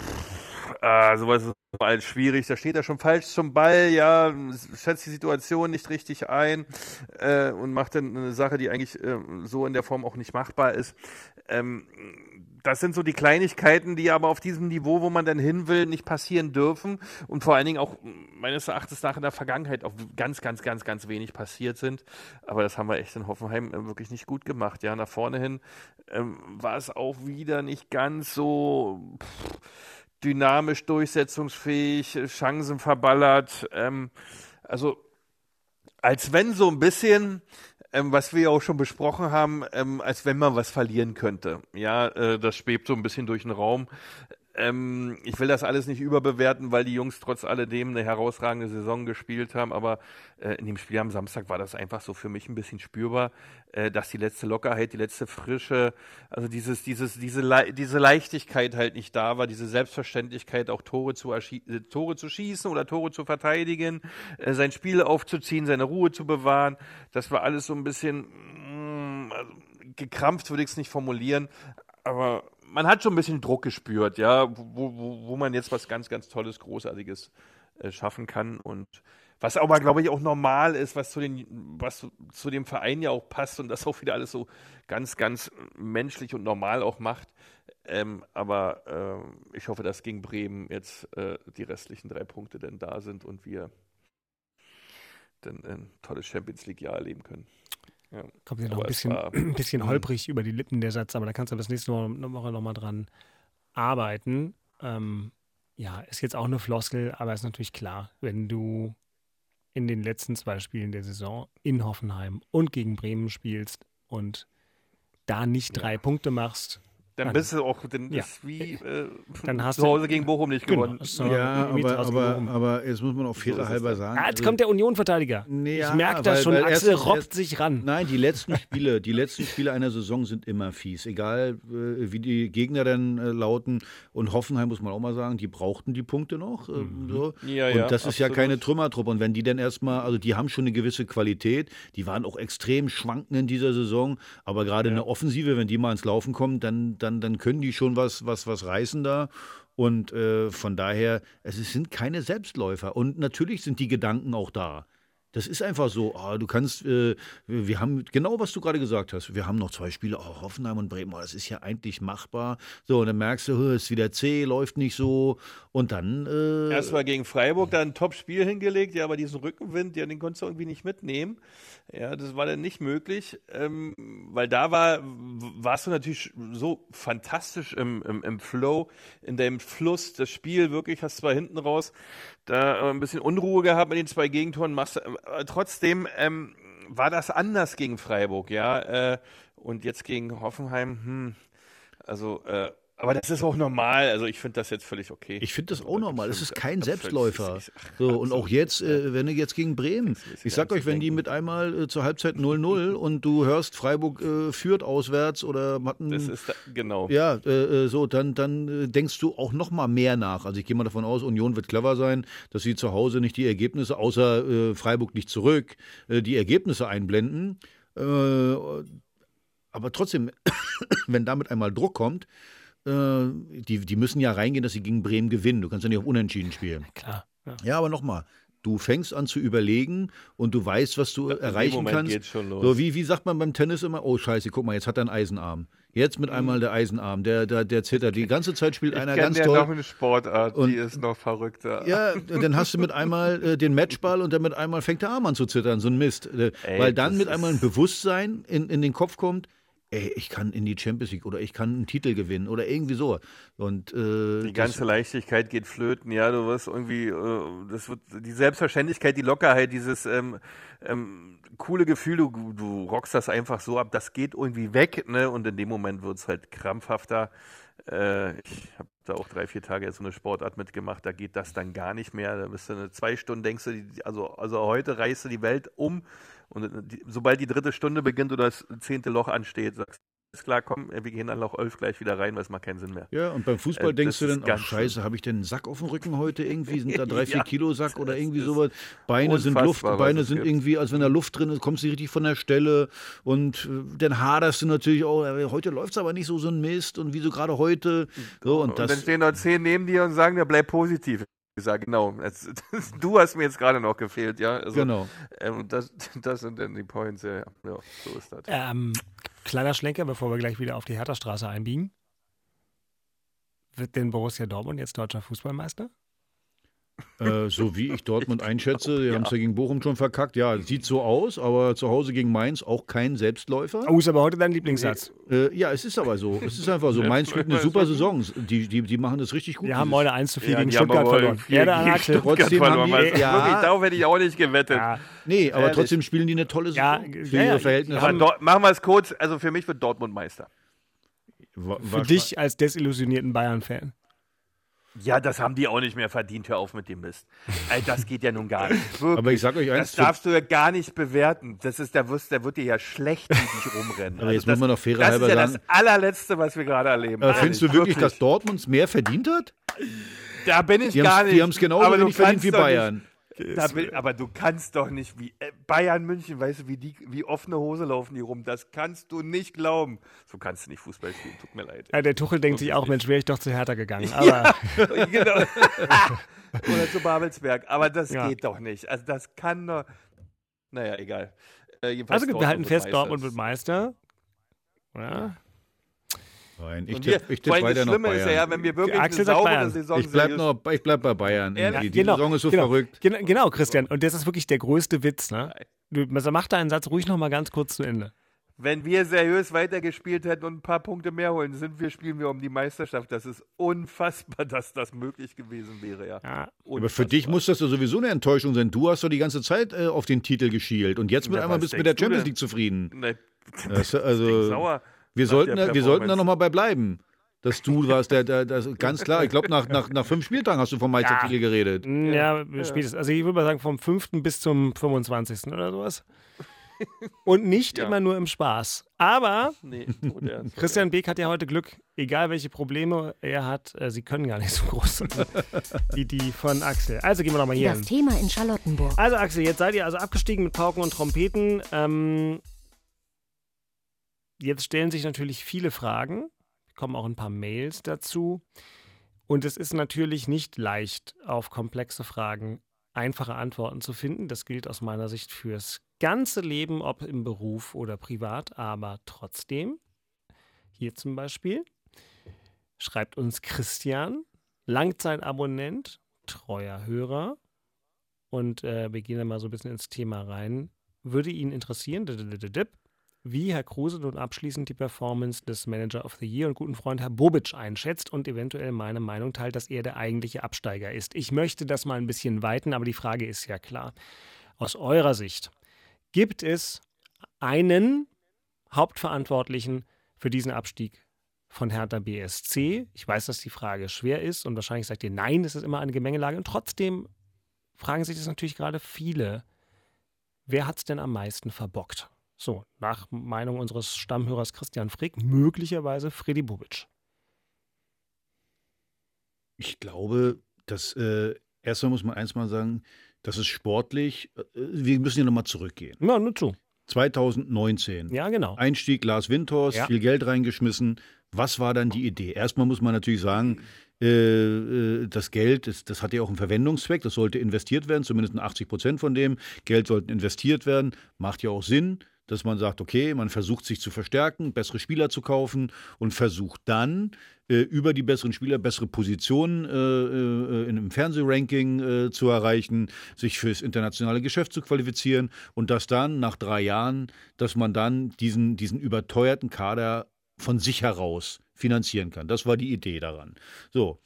pff, äh, sowas ist mal schwierig. Da steht er schon falsch zum Ball, ja, schätzt die Situation nicht richtig ein äh, und macht dann eine Sache, die eigentlich äh, so in der Form auch nicht machbar ist. Ähm, das sind so die Kleinigkeiten, die aber auf diesem Niveau, wo man dann hin will, nicht passieren dürfen und vor allen Dingen auch meines Erachtens nach in der Vergangenheit auch ganz, ganz, ganz, ganz wenig passiert sind. Aber das haben wir echt in Hoffenheim äh, wirklich nicht gut gemacht. Ja, nach vorne hin ähm, war es auch wieder nicht ganz so pff, dynamisch, durchsetzungsfähig, äh, Chancen verballert. Ähm, also als wenn so ein bisschen, ähm, was wir ja auch schon besprochen haben, ähm, als wenn man was verlieren könnte. Ja, äh, das schwebt so ein bisschen durch den Raum. Ähm, ich will das alles nicht überbewerten, weil die Jungs trotz alledem eine herausragende Saison gespielt haben, aber äh, in dem Spiel am Samstag war das einfach so für mich ein bisschen spürbar, äh, dass die letzte Lockerheit, die letzte Frische, also dieses, dieses, diese, Le diese Leichtigkeit halt nicht da war, diese Selbstverständlichkeit, auch Tore zu, äh, Tore zu schießen oder Tore zu verteidigen, äh, sein Spiel aufzuziehen, seine Ruhe zu bewahren. Das war alles so ein bisschen mm, also, gekrampft, würde ich es nicht formulieren, aber man hat schon ein bisschen Druck gespürt, ja, wo, wo, wo man jetzt was ganz, ganz Tolles, Großartiges äh, schaffen kann und was aber, glaube ich, auch normal ist, was zu, den, was zu dem Verein ja auch passt und das auch wieder alles so ganz, ganz menschlich und normal auch macht. Ähm, aber äh, ich hoffe, dass gegen Bremen jetzt äh, die restlichen drei Punkte dann da sind und wir dann ein tolles Champions League-Jahr erleben können. Ja. Kommt ja noch (clears throat) ein bisschen, war- ein bisschen holprig über die Lippen der Satz, aber da kannst du bis nächste Woche nochmal dran arbeiten. Ähm, ja, ist jetzt auch eine Floskel, aber ist natürlich klar, wenn du in den letzten zwei Spielen der Saison in Hoffenheim und gegen Bremen spielst und da nicht drei Punkte machst, Dann Dann- bist du auch, dann Ja. ist wie äh, Dann hast zu du- Hause gegen Bochum nicht Genau, gewonnen. so Ja, aber, aber, aber jetzt muss man auch So fairer es halber sagen. Ah, jetzt also- kommt der Union-Verteidiger. Nee, ich ja, merke das schon, weil Axel erstens- robbt erst- sich ran. Nein, die letzten (laughs) Spiele, die letzten Spiele einer Saison sind immer fies. Egal, äh, wie die Gegner dann äh, lauten. Und Hoffenheim muss man auch mal sagen, die brauchten die Punkte noch. äh, Mhm. So. Ja, und ja, das ist ja keine Trümmertruppe. Und wenn die dann erstmal, also die haben schon eine gewisse Qualität, die waren auch extrem schwankend in dieser Saison. Aber gerade in der Offensive, wenn die mal ins Laufen kommen, dann, dann, dann können die schon was, was, was reißen da. Und äh, von daher, es sind keine Selbstläufer. Und natürlich sind die Gedanken auch da. Das ist einfach so. Ah, du kannst, äh, wir haben genau, was du gerade gesagt hast. Wir haben noch zwei Spiele, oh, Hoffenheim und Bremen. Oh, das ist ja eigentlich machbar. So, und dann merkst du, es ist wieder zäh, läuft nicht so. Und dann. Äh, Erstmal gegen Freiburg da ein Top-Spiel hingelegt, ja, aber diesen Rückenwind, ja, den konntest du irgendwie nicht mitnehmen. Ja, das war dann nicht möglich, ähm, weil da war, warst du natürlich so fantastisch im, im, im Flow, in deinem Fluss, das Spiel wirklich, hast zwar hinten raus da äh, ein bisschen Unruhe gehabt mit den zwei Gegentoren, äh, trotzdem ähm, war das anders gegen Freiburg, ja, äh, und jetzt gegen Hoffenheim, hm, also, äh, aber das ist auch normal. Also ich finde das jetzt völlig okay. Ich finde das Also auch normal. Es ist kein Selbstläufer. So, und auch jetzt, äh, wenn du jetzt gegen Bremen, ich sag euch, wenn die mit einmal äh, zur Halbzeit 0-0 (laughs) und du hörst, Freiburg äh, führt auswärts oder hat einen, Das ist da, genau. Ja, äh, äh, so, dann, dann äh, denkst du auch noch mal mehr nach. Also ich gehe mal davon aus, Union wird clever sein, dass sie zu Hause nicht die Ergebnisse, außer Freiburg nicht zurück, die Ergebnisse einblenden. Aber trotzdem, (coughs) wenn damit einmal Druck kommt, äh, die, die müssen ja reingehen, dass sie gegen Bremen gewinnen. Du kannst ja nicht auf Unentschieden spielen. Klar. Ja, ja aber nochmal. Du fängst an zu überlegen und du weißt, was du erreichen Moment kannst. geht's schon los. So, wie, wie sagt man beim Tennis immer? Oh, Scheiße, guck mal, jetzt hat er einen Eisenarm. Jetzt mit einmal der Eisenarm, der, der, der zittert. Die ganze Zeit spielt einer kenn ganz ja toll. noch eine Sportart, Und- die ist noch verrückter. Ja, dann hast du mit einmal äh, den Matchball und dann mit einmal fängt der Arm an zu zittern, so ein Mist. Äh, Ey, weil dann das mit einmal ein Bewusstsein in, in den Kopf kommt, ey, ich kann in die Champions League oder ich kann einen Titel gewinnen oder irgendwie so. Und äh, Die ganze Leichtigkeit geht flöten, ja, du wirst irgendwie, äh, das wird die Selbstverständlichkeit, die Lockerheit, dieses ähm, ähm, coole Gefühl, du, du rockst das einfach so ab, das geht irgendwie weg, ne? Und in dem Moment wird es halt krampfhafter. Äh, ich habe da auch drei, vier Tage jetzt so eine Sportart mitgemacht, da geht das dann gar nicht mehr. Da bist du eine zwei Stunden, denkst du, die- also, also heute reißt du die Welt um und äh, die, sobald die dritte Stunde beginnt oder das zehnte Loch ansteht, sagst du, ist klar, komm, wir gehen dann Loch 11 gleich wieder rein, weil es macht keinen Sinn mehr. Ja, und beim Fußball Äh, denkst du dann, ach ganz scheiße, habe ich denn einen Sack auf dem Rücken heute irgendwie? Sind da (laughs) drei, vier Ja, Kilo Sack oder irgendwie sowas? Beine sind Luft, Beine sind gibt. irgendwie, als wenn da Luft drin ist, kommst du nicht richtig von der Stelle und äh, dann haderst du natürlich auch, äh, heute läuft es aber nicht so, so ein Mist und wieso gerade heute? So, und Und dann das, stehen noch zehn neben dir und sagen, ja, bleib positiv. Sage, genau, das, das, (laughs) du hast mir jetzt gerade noch gefehlt, ja. Also, Genau. Ähm, das, das sind dann die Points, ja, ja, ja so ist das. Ähm, kleiner Schlenker, bevor wir gleich wieder auf die Hertha-Straße einbiegen. Wird denn Borussia Dortmund jetzt deutscher Fußballmeister? Äh, so wie ich Dortmund einschätze, die haben es ja gegen Bochum schon verkackt. Ja, sieht so aus, aber zu Hause gegen Mainz auch kein Selbstläufer. Oh, ist aber heute dein Lieblingssatz. Äh, ja, es ist aber so. Es ist einfach so. Mainz spielt eine super Saison. Die, die, die machen das richtig gut. Wir haben heute 1 zu 4 Ja, gegen die haben Stuttgart aber verloren. gegen Axel. Stuttgart Trotzdem haben verloren. die- Wirklich, ja. darauf hätte ich auch nicht gewettet. Ja, Nee, aber trotzdem spielen die eine tolle Ja, Saison. ja, für ja, ihre Verhältnisse. Machen wir es kurz, also für mich wird Dortmund Meister. Für dich als desillusionierten Bayern-Fan. Ja, das haben die auch nicht mehr verdient. Hör auf mit dem Mist. Das geht ja nun gar nicht. Wirklich. (laughs) Aber ich sag euch eins, Das darfst du ja gar nicht bewerten. Das ist, der, wirst, der wird dir ja schlecht wie dich rumrennen. Also Aber jetzt das, muss man noch fairer Das ist ja das allerletzte, was wir gerade erleben. Aber findest du Ehrlich, wirklich, dass Dortmund mehr verdient hat? Da bin ich Die gar nicht. die haben's genauso Aber du wenig verdient wie Bayern. Nicht, bin, aber du kannst doch nicht wie äh, Bayern München, weißt du, wie die, wie offene Hose laufen die rum. Das kannst du nicht glauben. So kannst du nicht Fußball spielen. Tut mir leid. Ja, der Tuchel denkt sich auch, Mensch, wäre ich doch zu Hertha gegangen. (laughs) Aber genau. (laughs) Oder zu Babelsberg. Aber das Ja. geht doch nicht. Also das kann doch. Naja, egal. Äh, also wir halten fest, Dortmund Meister. wird Meister. Ja. Nein, ich tippe tipp weiter noch Schlimme ist ja, Bayern. wenn wir wirklich Axel eine saubere Bayern. Saison Ich bleib, noch, ich bleib bei Bayern. Ehrlich? Die, die genau, Saison ist so genau, verrückt. Genau, genau, Christian. Und das ist wirklich der größte Witz. Ne? Du, also mach deinen Satz ruhig noch mal ganz kurz zu Ende. Wenn wir seriös weitergespielt hätten und ein paar Punkte mehr holen, sind wir, spielen wir um die Meisterschaft. Das ist unfassbar, dass das möglich gewesen wäre, ja. Ja. Aber für dich muss das ja sowieso eine Enttäuschung sein. Du hast doch die ganze Zeit äh, auf den Titel geschielt und jetzt mit Na, einmal bist du mit der Champions? League zufrieden. Ne, (laughs) Das, also, sauer wir sollten, wir sollten da nochmal bei bleiben. Dass du warst, der, der, der, ganz klar, ich glaube, nach, nach, nach fünf Spieltagen hast du vom Meistertitel geredet. Ja, spätestens. Also ich würde mal sagen, vom 5. bis zum 25. oder sowas. (laughs) Und nicht Ja. immer nur im Spaß. Aber (laughs) Nee, ernst. Christian Beek hat ja heute Glück, egal welche Probleme er hat, äh, sie können gar nicht so groß sein (laughs) wie die von Axel. Also gehen wir nochmal hier Das hin. Thema in Charlottenburg. Also Axel, jetzt seid ihr also abgestiegen mit Pauken und Trompeten. Ähm, jetzt stellen sich natürlich viele Fragen. kommen auch ein paar Mails dazu. Und es ist natürlich nicht leicht, auf komplexe Fragen einfache Antworten zu finden. Das gilt aus meiner Sicht fürs ganze Leben, ob im Beruf oder privat. Aber trotzdem, hier zum Beispiel, schreibt uns Christian, Langzeitabonnent, treuer Hörer. Und äh, wir gehen dann mal so ein bisschen ins Thema rein. Würde ihn interessieren, wie Herr Kruse nun abschließend die Performance des Manager of the Year und guten Freund Herr Bobic einschätzt und eventuell meine Meinung teilt, dass er der eigentliche Absteiger ist. Ich möchte das mal ein bisschen weiten, aber die Frage ist ja klar. Aus eurer Sicht, gibt es einen Hauptverantwortlichen für diesen Abstieg von Hertha BSC? Ich weiß, dass die Frage schwer ist und wahrscheinlich sagt ihr, nein, es ist immer eine Gemengelage. Und trotzdem fragen sich das natürlich gerade viele. Wer hat es denn am meisten verbockt? So, nach Meinung unseres Stammhörers Christian Frick, möglicherweise Freddy Bubic. Ich glaube, dass äh, erstmal muss man eins mal sagen, das ist sportlich. Äh, wir müssen ja nochmal zurückgehen. Ja, nur zu. 2019. Ja, genau. Einstieg Lars Windhorst, Ja. viel Geld reingeschmissen. Was war dann die Idee? Erstmal muss man natürlich sagen, äh, äh, das Geld, das, das hat ja auch einen Verwendungszweck, das sollte investiert werden, zumindest 80 Prozent von dem Geld sollten investiert werden. Macht ja auch Sinn, dass man sagt, okay, man versucht sich zu verstärken, bessere Spieler zu kaufen und versucht dann äh, über die besseren Spieler bessere Positionen äh, äh, einem Fernsehranking äh, zu erreichen, sich fürs internationale Geschäft zu qualifizieren und dass dann nach drei Jahren, dass man dann diesen, diesen überteuerten Kader von sich heraus finanzieren kann. Das war die Idee daran. So.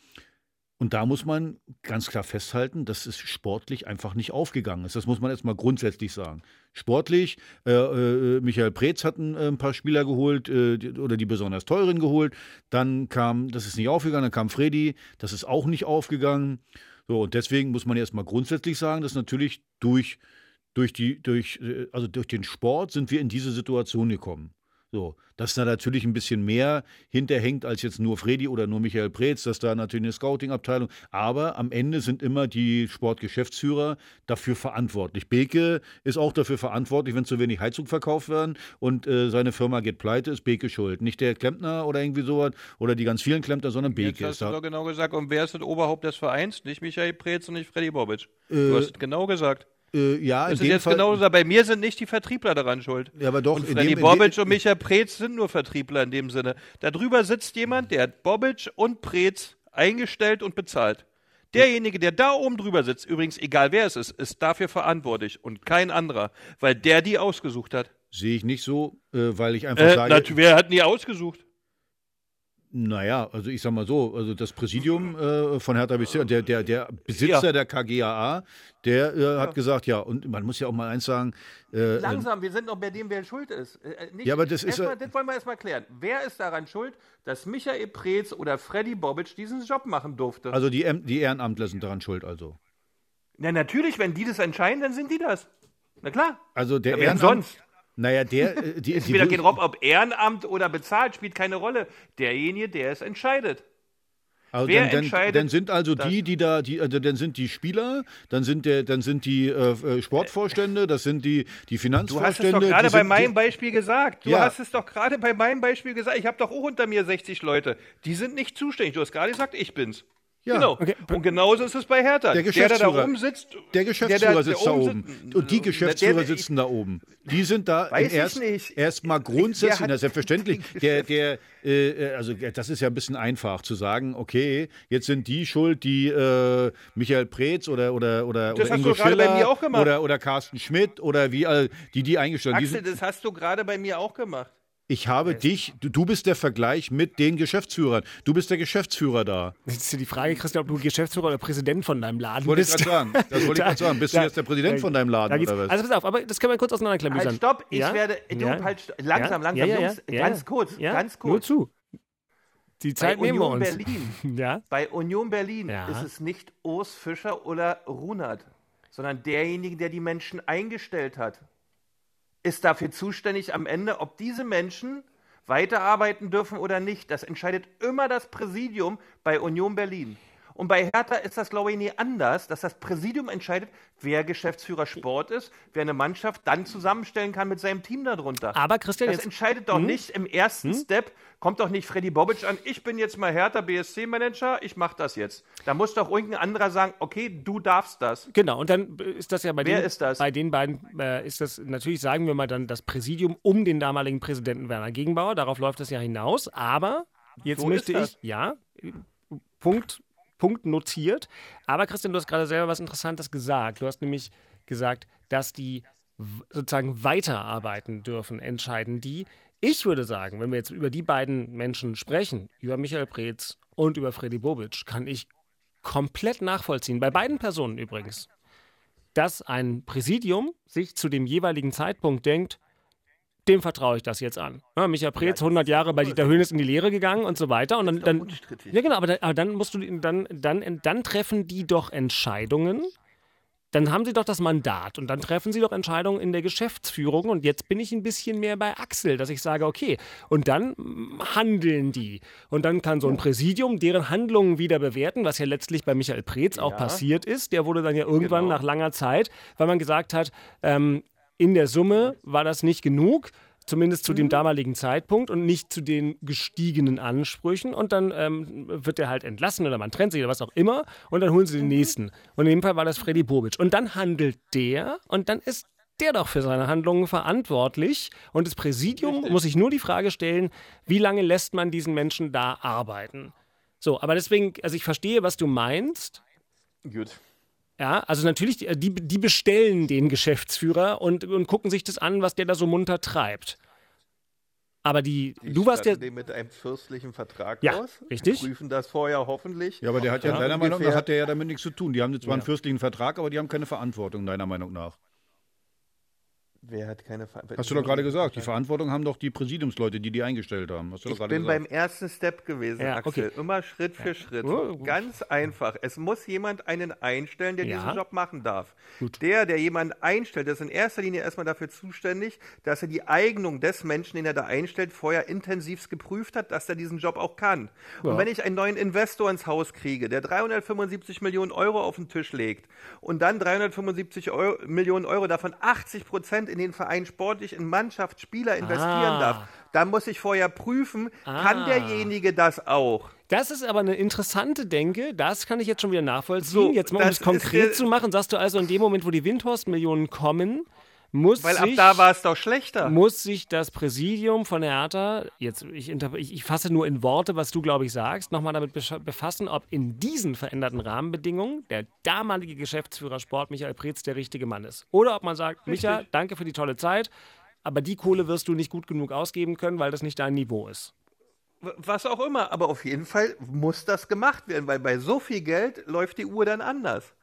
Und da muss man ganz klar festhalten, dass es sportlich einfach nicht aufgegangen ist. Das muss man erstmal grundsätzlich sagen. Sportlich, äh, äh, Michael Preetz hat ein, äh, ein paar Spieler geholt äh, die, oder die besonders teuren geholt. Dann kam, das ist nicht aufgegangen, dann kam Freddy, das ist auch nicht aufgegangen. So, und deswegen muss man erstmal grundsätzlich sagen, dass natürlich durch, durch, die, durch, äh, also durch den Sport sind wir in diese Situation gekommen. So, dass da natürlich ein bisschen mehr hinterhängt als jetzt nur Freddy oder nur Michael Preetz, dass da natürlich eine Scouting-Abteilung, aber am Ende sind immer die Sportgeschäftsführer dafür verantwortlich. Beke ist auch dafür verantwortlich, wenn zu wenig Heizung verkauft werden und äh, seine Firma geht pleite, ist Beke schuld. Nicht der Klempner oder irgendwie sowas oder die ganz vielen Klempner, sondern Jetzt Beke hast ist du doch genau gesagt, und wer ist das Oberhaupt des Vereins? Nicht Michael Preetz und nicht Freddy Bobic. Äh, du hast es genau gesagt. Äh, ja, Das ist jetzt Fall, genau gesagt. Bei mir sind nicht die Vertriebler daran schuld. Ja, aber doch, Und Freddy dem- Bobic und Michael Preetz sind nur Vertriebler in dem Sinne. Darüber sitzt jemand, der hat Bobic und Preetz eingestellt und bezahlt. Derjenige, der da oben drüber sitzt, übrigens egal wer es ist, ist dafür verantwortlich und kein anderer, weil der die ausgesucht hat. Sehe ich nicht so, äh, weil ich einfach Äh, sage. wer hat die ausgesucht? Naja, also ich sag mal so, also das Präsidium äh, von Hertha BSC, der, der, der Besitzer Ja. der KGAA, der äh, hat gesagt, ja, und man muss ja auch mal eins sagen, äh, Langsam, wir sind noch bei dem, wer schuld ist. Äh, nicht, Ja, aber das ist ja- das wollen wir erstmal klären. Wer ist daran schuld, dass Michael Preetz oder Freddy Bobic diesen Job machen durfte? also die, die Ehrenamtler sind daran schuld, also. Na, natürlich, wenn die das entscheiden, dann sind die das. Na klar. Also der Ja, Ehrenamt, sonst? Naja, der, äh, die, Es spielt doch Rolle, ob Ehrenamt oder bezahlt, spielt keine Rolle. Derjenige, der es entscheidet. Also Wer dann, dann, entscheidet dann sind also die, die da, die, also dann sind die Spieler, dann sind der, dann sind die äh, äh, Sportvorstände, das sind die, die Du hast es Finanzvorstände. doch gerade bei meinem Beispiel gesagt. Du Ja. hast es doch gerade bei meinem Beispiel gesagt. Ich habe doch auch unter mir 60 Leute. Die sind nicht zuständig. Du hast gerade gesagt, ich bin's. Ja. Genau. Okay. Und genauso ist es bei Hertha. Der der, Geschäftsführer. da oben sitzt. Der Geschäftsführer der sitzt da oben. Und die Geschäftsführer der- sitzen da oben. Die sind da erst, erstmal grundsätzlich, na, selbstverständlich. (laughs) Der, der, äh, also das ist ja ein bisschen einfach zu sagen, okay, jetzt sind die schuld, die äh, Michael Preetz oder, oder, oder, Das oder hast Ingo du gerade bei Schiller mir auch gemacht. oder, oder Carsten Schmidt oder wie all, die die eingestellt haben. Axel, sind, das hast du gerade bei mir auch gemacht. Ich habe dich, du, du bist der Vergleich mit den Geschäftsführern. Du bist der Geschäftsführer da. Jetzt ist ja die Frage, Christian, ob du Geschäftsführer oder Präsident von deinem Laden Wollte ich bist. gerade sagen. Das wollte ich gerade (laughs) sagen. Bist du Da- jetzt der Präsident da- von deinem Laden oder was? Also pass auf, aber das können wir kurz auseinanderklamüsern. Halt, stopp, ich Ja? werde. Du, Ja? halt, langsam, Ja? langsam, Ja, ja, Jungs, ja, ganz ja. kurz, Ja? ganz Nur kurz. zu. Die Zeit Bei nehmen wir Union uns. Berlin. (laughs) Ja? Bei Union Berlin Ja. ist es nicht Urs Fischer oder Runert, sondern derjenige, der die Menschen eingestellt hat, ist dafür zuständig am Ende, ob diese Menschen weiterarbeiten dürfen oder nicht. Das entscheidet immer das Präsidium bei Union Berlin. Und bei Hertha ist das, glaube ich, nie anders, dass das Präsidium entscheidet, wer Geschäftsführer Sport ist, wer eine Mannschaft dann zusammenstellen kann mit seinem Team darunter. Aber Christian, das jetzt- entscheidet doch Hm? nicht im ersten Step, kommt doch nicht Freddy Bobic an, ich bin jetzt mal Hertha BSC-Manager, ich mache das jetzt. Da muss doch irgendein anderer sagen, okay, du darfst das. Genau, und dann ist das ja bei Wer den, ist das? bei den beiden, äh, ist das natürlich, sagen wir mal, dann das Präsidium um den damaligen Präsidenten Werner Gegenbauer. Darauf läuft das ja hinaus. Aber jetzt So möchte ich, ja, Punkt, Punkt notiert. Aber Christian, du hast gerade selber was Interessantes gesagt. Du hast nämlich gesagt, dass die sozusagen weiterarbeiten dürfen, entscheiden die. Ich würde sagen, wenn wir jetzt über die beiden Menschen sprechen, über Michael Preetz und über Freddy Bobic, kann ich komplett nachvollziehen, bei beiden Personen übrigens, dass ein Präsidium sich zu dem jeweiligen Zeitpunkt denkt, dem vertraue ich das jetzt an. Ja, Michael Preetz, 100 Jahre bei Dieter Höhnes in die Lehre gegangen und so weiter. Und dann, dann ja genau, aber dann, aber dann musst du dann, dann, dann treffen die doch Entscheidungen. Dann haben sie doch das Mandat und dann treffen sie doch Entscheidungen in der Geschäftsführung. Und jetzt bin ich ein bisschen mehr bei Axel, dass ich sage, okay, und dann handeln die. Und dann kann so ein Präsidium deren Handlungen wieder bewerten, was ja letztlich bei Michael Preetz auch passiert ist. Der wurde dann ja irgendwann Genau. nach langer Zeit, weil man gesagt hat, ähm, in der Summe war das nicht genug zumindest zu dem damaligen Zeitpunkt und nicht zu den gestiegenen Ansprüchen. Und dann ähm, wird er halt entlassen oder man trennt sich oder was auch immer und dann holen sie den nächsten. Und in dem Fall war das Freddy Bobic. Und dann handelt der und dann ist der doch für seine Handlungen verantwortlich. Und das Präsidium Richtig. muss sich nur die Frage stellen, wie lange lässt man diesen Menschen da arbeiten? So, aber deswegen, also ich verstehe, was du meinst. Gut. Ja, also natürlich, die, die bestellen den Geschäftsführer und, und gucken sich das an, was der da so munter treibt. Aber die, die du warst ja. den mit einem fürstlichen Vertrag ja, aus. Richtig. Prüfen das vorher hoffentlich. Ja, aber der hat ja, ja deiner Meinung nach hat der ja damit nichts zu tun. Die haben zwar ja. einen fürstlichen Vertrag, aber die haben keine Verantwortung, deiner Meinung nach. Wer hat keine Verantwortung? Hast du doch gerade gesagt. Die Verantwortung haben doch die Präsidiumsleute, die die eingestellt haben. Hast du ich doch bin gesagt. beim ersten Step gewesen, ja, Axel. okay. Immer Schritt für ja. Schritt. Oh, Ganz einfach. Es muss jemand einen einstellen, der Ja. diesen Job machen darf. Gut. Der, der jemanden einstellt, ist in erster Linie erstmal dafür zuständig, dass er die Eignung des Menschen, den er da einstellt, vorher intensivst geprüft hat, dass er diesen Job auch kann. Ja. Und wenn ich einen neuen Investor ins Haus kriege, der 375 Millionen Euro auf den Tisch legt und dann 375 Euro, Millionen Euro davon 80 Prozent in den Verein sportlich, in Mannschaft, Spieler investieren Ah. darf, dann muss ich vorher prüfen, kann Ah. derjenige das auch? Das ist aber eine interessante Denke. Das kann ich jetzt schon wieder nachvollziehen. So, jetzt mal, um es konkret ist, zu machen, sagst du also, in dem Moment, wo die Windhorst-Millionen kommen, muss Weil ab sich, da war es doch schlechter. muss sich das Präsidium von Hertha, jetzt ich, ich, fasse nur in Worte, was du, glaube ich, sagst, nochmal damit befassen, ob in diesen veränderten Rahmenbedingungen der damalige Geschäftsführer Sport Michael Preetz der richtige Mann ist. Oder ob man sagt, Micha, danke für die tolle Zeit, aber die Kohle wirst du nicht gut genug ausgeben können, weil das nicht dein Niveau ist. Was auch immer, aber auf jeden Fall muss das gemacht werden, weil bei so viel Geld läuft die Uhr dann anders.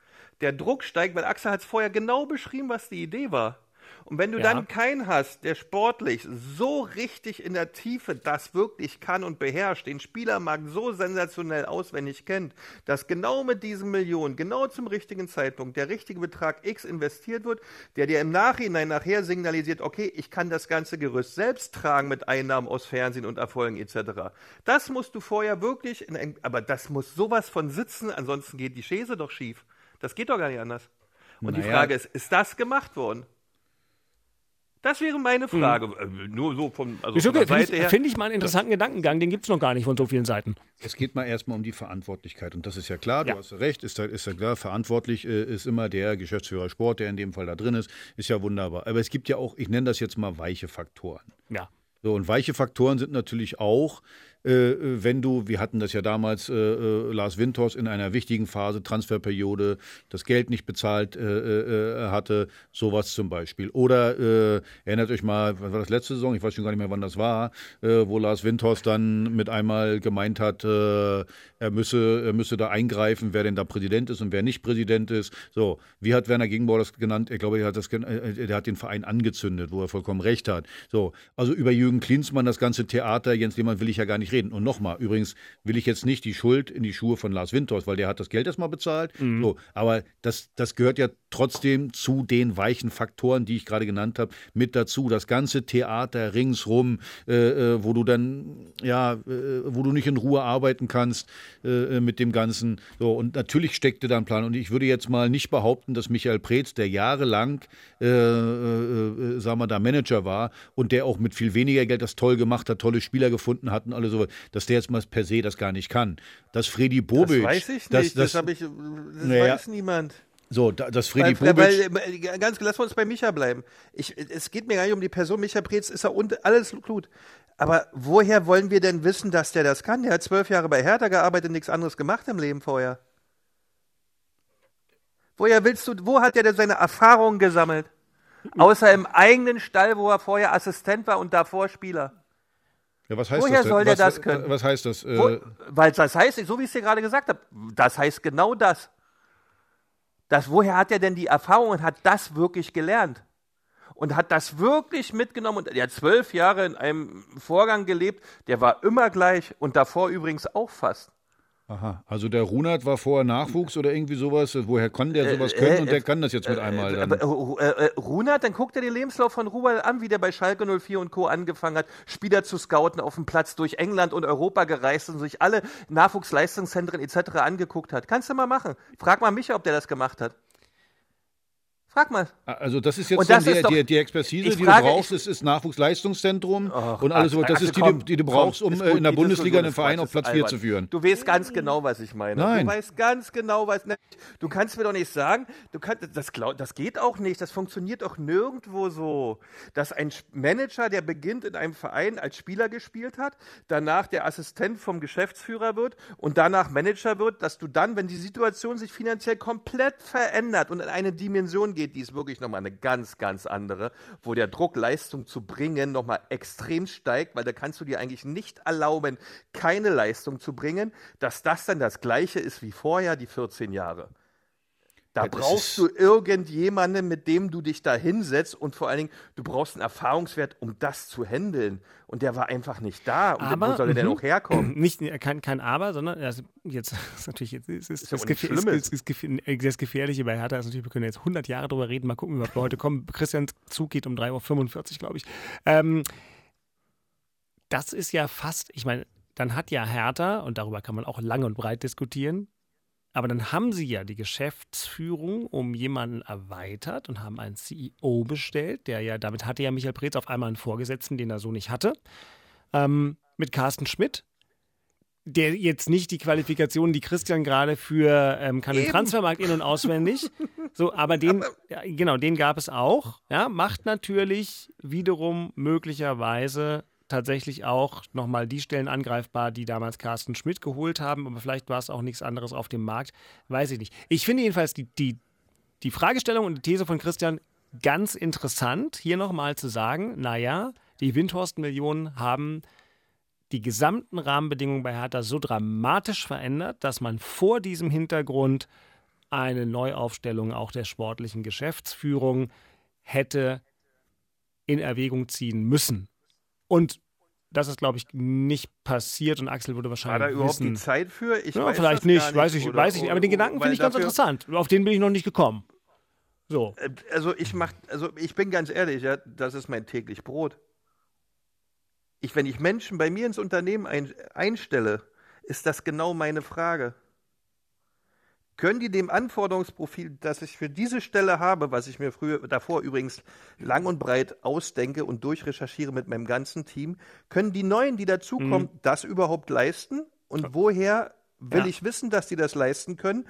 Der Druck steigt, weil Axel hat es vorher genau beschrieben, was die Idee war. Und wenn du Ja. dann keinen hast, der sportlich so richtig in der Tiefe das wirklich kann und beherrscht, den Spielermarkt so sensationell auswendig kennt, dass genau mit diesen Millionen, genau zum richtigen Zeitpunkt, der richtige Betrag X investiert wird, der dir im Nachhinein nachher signalisiert, okay, ich kann das ganze Gerüst selbst tragen mit Einnahmen aus Fernsehen und Erfolgen etc. Das musst du vorher wirklich, in ein, aber das muss sowas von sitzen, ansonsten geht die Schäse doch schief. Das geht doch gar nicht anders. Und die Naja. Frage ist, ist das gemacht worden? Das wäre meine Frage. Äh, Nur so von, also von der finde Seite ich, her. find ich mal einen interessanten Gedankengang, den gibt es noch gar nicht von so vielen Seiten. Es geht mal erstmal um die Verantwortlichkeit. Und das ist ja klar, Ja. du hast recht, ist ja, ist ja klar, verantwortlich äh, ist immer der Geschäftsführer Sport, der in dem Fall da drin ist. Ist ja wunderbar. Aber es gibt ja auch, ich nenne das jetzt mal weiche Faktoren. Ja. So, und weiche Faktoren sind natürlich auch, äh, wenn du, wir hatten das ja damals, äh, äh, Lars Winters in einer wichtigen Phase, Transferperiode, das Geld nicht bezahlt äh, äh, hatte, sowas zum Beispiel. Oder äh, erinnert euch mal, was war das letzte Saison? Ich weiß schon gar nicht mehr, wann das war, äh, wo Lars Winters dann mit einmal gemeint hat, äh, er müsse, er müsse da eingreifen, wer denn da Präsident ist und wer nicht Präsident ist. So, wie hat Werner Gegenbauer das genannt? Ich glaube, er hat, das, äh, der hat den Verein angezündet, wo er vollkommen recht hat. So, also über Jürgen Klinsmann, das ganze Theater, Jens Lehmann will ich ja gar nicht reden. Und nochmal, übrigens will ich jetzt nicht die Schuld in die Schuhe von Lars Winters, weil der hat das Geld erstmal bezahlt. So, aber das, das gehört ja trotzdem zu den weichen Faktoren, die ich gerade genannt habe, mit dazu. Das ganze Theater ringsrum, äh, äh, wo du dann, ja, äh, wo du nicht in Ruhe arbeiten kannst äh, mit dem Ganzen. So, und natürlich steckte da ein Plan. Und ich würde jetzt mal nicht behaupten, dass Michael Preetz, der jahrelang, äh, äh, äh, sagen wir, da Manager war und der auch mit viel weniger Geld das toll gemacht hat, tolle Spieler gefunden hat und alles so, dass der jetzt mal per se das gar nicht kann. Dass Freddy das Bobic. weiß ich nicht, das, dass- habe ich, das Naja. weiß niemand. so, da- dass Freddy Weil, Bobic. weil, äh, ganz, lass uns bei Micha bleiben. Ich, es geht mir gar nicht um die Person. Micha Preetz ist ja und alles gut. Aber woher wollen wir denn wissen, dass der das kann? Der hat zwölf Jahre bei Hertha gearbeitet, nichts anderes gemacht im Leben vorher. Woher willst du, wo hat er denn seine Erfahrungen gesammelt? Außer im eigenen Stall, wo er vorher Assistent war und davor Spieler. Ja, was heißt Woher das denn? soll der was, das können? Was heißt das? Wo, Äh, weil das heißt, so wie ich es dir gerade gesagt habe, das heißt genau das. das. Woher hat er denn die Erfahrung und hat das wirklich gelernt? Und hat das wirklich mitgenommen und er hat zwölf Jahre in einem Vorgang gelebt, der war immer gleich und davor übrigens auch fast. Aha, also der Runert war vorher Nachwuchs oder irgendwie sowas. Woher kann der sowas können äh, und der äh, kann das jetzt mit einmal Äh, dann? äh, äh, Runert, dann guckt er den Lebenslauf von Ruwal an, wie der bei Schalke 04 und Co. angefangen hat, Spieler zu scouten, auf dem Platz durch England und Europa gereist und sich alle Nachwuchsleistungszentren etc. angeguckt hat. Kannst du mal machen. Frag mal Micha, ob der das gemacht hat. Frag mal. Also das ist jetzt das dann ist die, doch- die, die Expertise, Ich die frage- du brauchst. Es ist Nachwuchsleistungszentrum und alles so. Das Axel, ist die, die, die du komm, brauchst, um äh, gut, in der die Bundesliga einen Verein auf Platz ist 4 albern. zu führen. Du weißt ganz genau, was ich meine. Nein. Du weißt ganz genau, was. Ne, du kannst mir doch nicht sagen, du kannst, das, das geht auch nicht. Das funktioniert auch nirgendwo so, dass ein Manager, der beginnt in einem Verein als Spieler gespielt hat, danach der Assistent vom Geschäftsführer wird und danach Manager wird, dass du dann, wenn die Situation sich finanziell komplett verändert und in eine Dimension geht, die ist wirklich nochmal eine ganz, ganz andere, wo der Druck, Leistung zu bringen, nochmal extrem steigt, weil da kannst du dir eigentlich nicht erlauben, keine Leistung zu bringen, dass das dann das Gleiche ist wie vorher, die 14 Jahre. Da Ja, brauchst du irgendjemanden, mit dem du dich da hinsetzt und vor allen Dingen, du brauchst einen Erfahrungswert, um das zu handeln. Und der war einfach nicht da. Und Aber, wo soll er denn mhm. auch herkommen? (clears throat) Nicht, kein, kein Aber, sondern also jetzt (laughs) ist natürlich jetzt ist, ist, Ist das, ist, ist, ist, äh, das Gefährliche bei Hertha ist natürlich, wir können jetzt 100 Jahre drüber reden, mal gucken, wie wir heute kommen. Christian Zug geht um 3.45 Uhr, glaube ich. Ähm, das ist ja fast, ich meine, dann hat ja Hertha, und darüber kann man auch lang und breit diskutieren, aber dann haben sie ja die Geschäftsführung um jemanden erweitert und haben einen CEO bestellt, der ja, damit hatte ja Michael Preetz auf einmal einen Vorgesetzten, den er so nicht hatte, ähm, mit Carsten Schmidt, der jetzt nicht die Qualifikation, die Christian gerade für ähm, kann den Eben. Transfermarkt in- und auswendig, so, aber den, (laughs) ja, genau, den gab es auch, ja, macht natürlich wiederum möglicherweise tatsächlich auch nochmal die Stellen angreifbar, die damals Carsten Schmidt geholt haben, aber vielleicht war es auch nichts anderes auf dem Markt, weiß ich nicht. Ich finde jedenfalls die, die, die Fragestellung und die These von Christian ganz interessant, hier nochmal zu sagen, naja, die Windhorst-Millionen haben die gesamten Rahmenbedingungen bei Hertha so dramatisch verändert, dass man vor diesem Hintergrund eine Neuaufstellung auch der sportlichen Geschäftsführung hätte in Erwägung ziehen müssen. Und das ist, glaube ich, nicht passiert und Axel würde War wahrscheinlich da überhaupt wissen. die Zeit für? Ich ja, weiß vielleicht nicht, gar weiß ich, oder- weiß ich nicht. Aber den oder- Gedanken weil finde ich ganz interessant. Auf den bin ich noch nicht gekommen. So. Also ich mach, also ich bin ganz ehrlich, ja, das ist mein täglich Brot. Ich, wenn ich Menschen bei mir ins Unternehmen ein, einstelle, ist das genau meine Frage. Können die dem Anforderungsprofil, das ich für diese Stelle habe, was ich mir früher davor übrigens lang und breit ausdenke und durchrecherchiere mit meinem ganzen Team, können die Neuen, die dazukommen, das überhaupt leisten? Und woher will Ja. ich wissen, dass die das leisten können?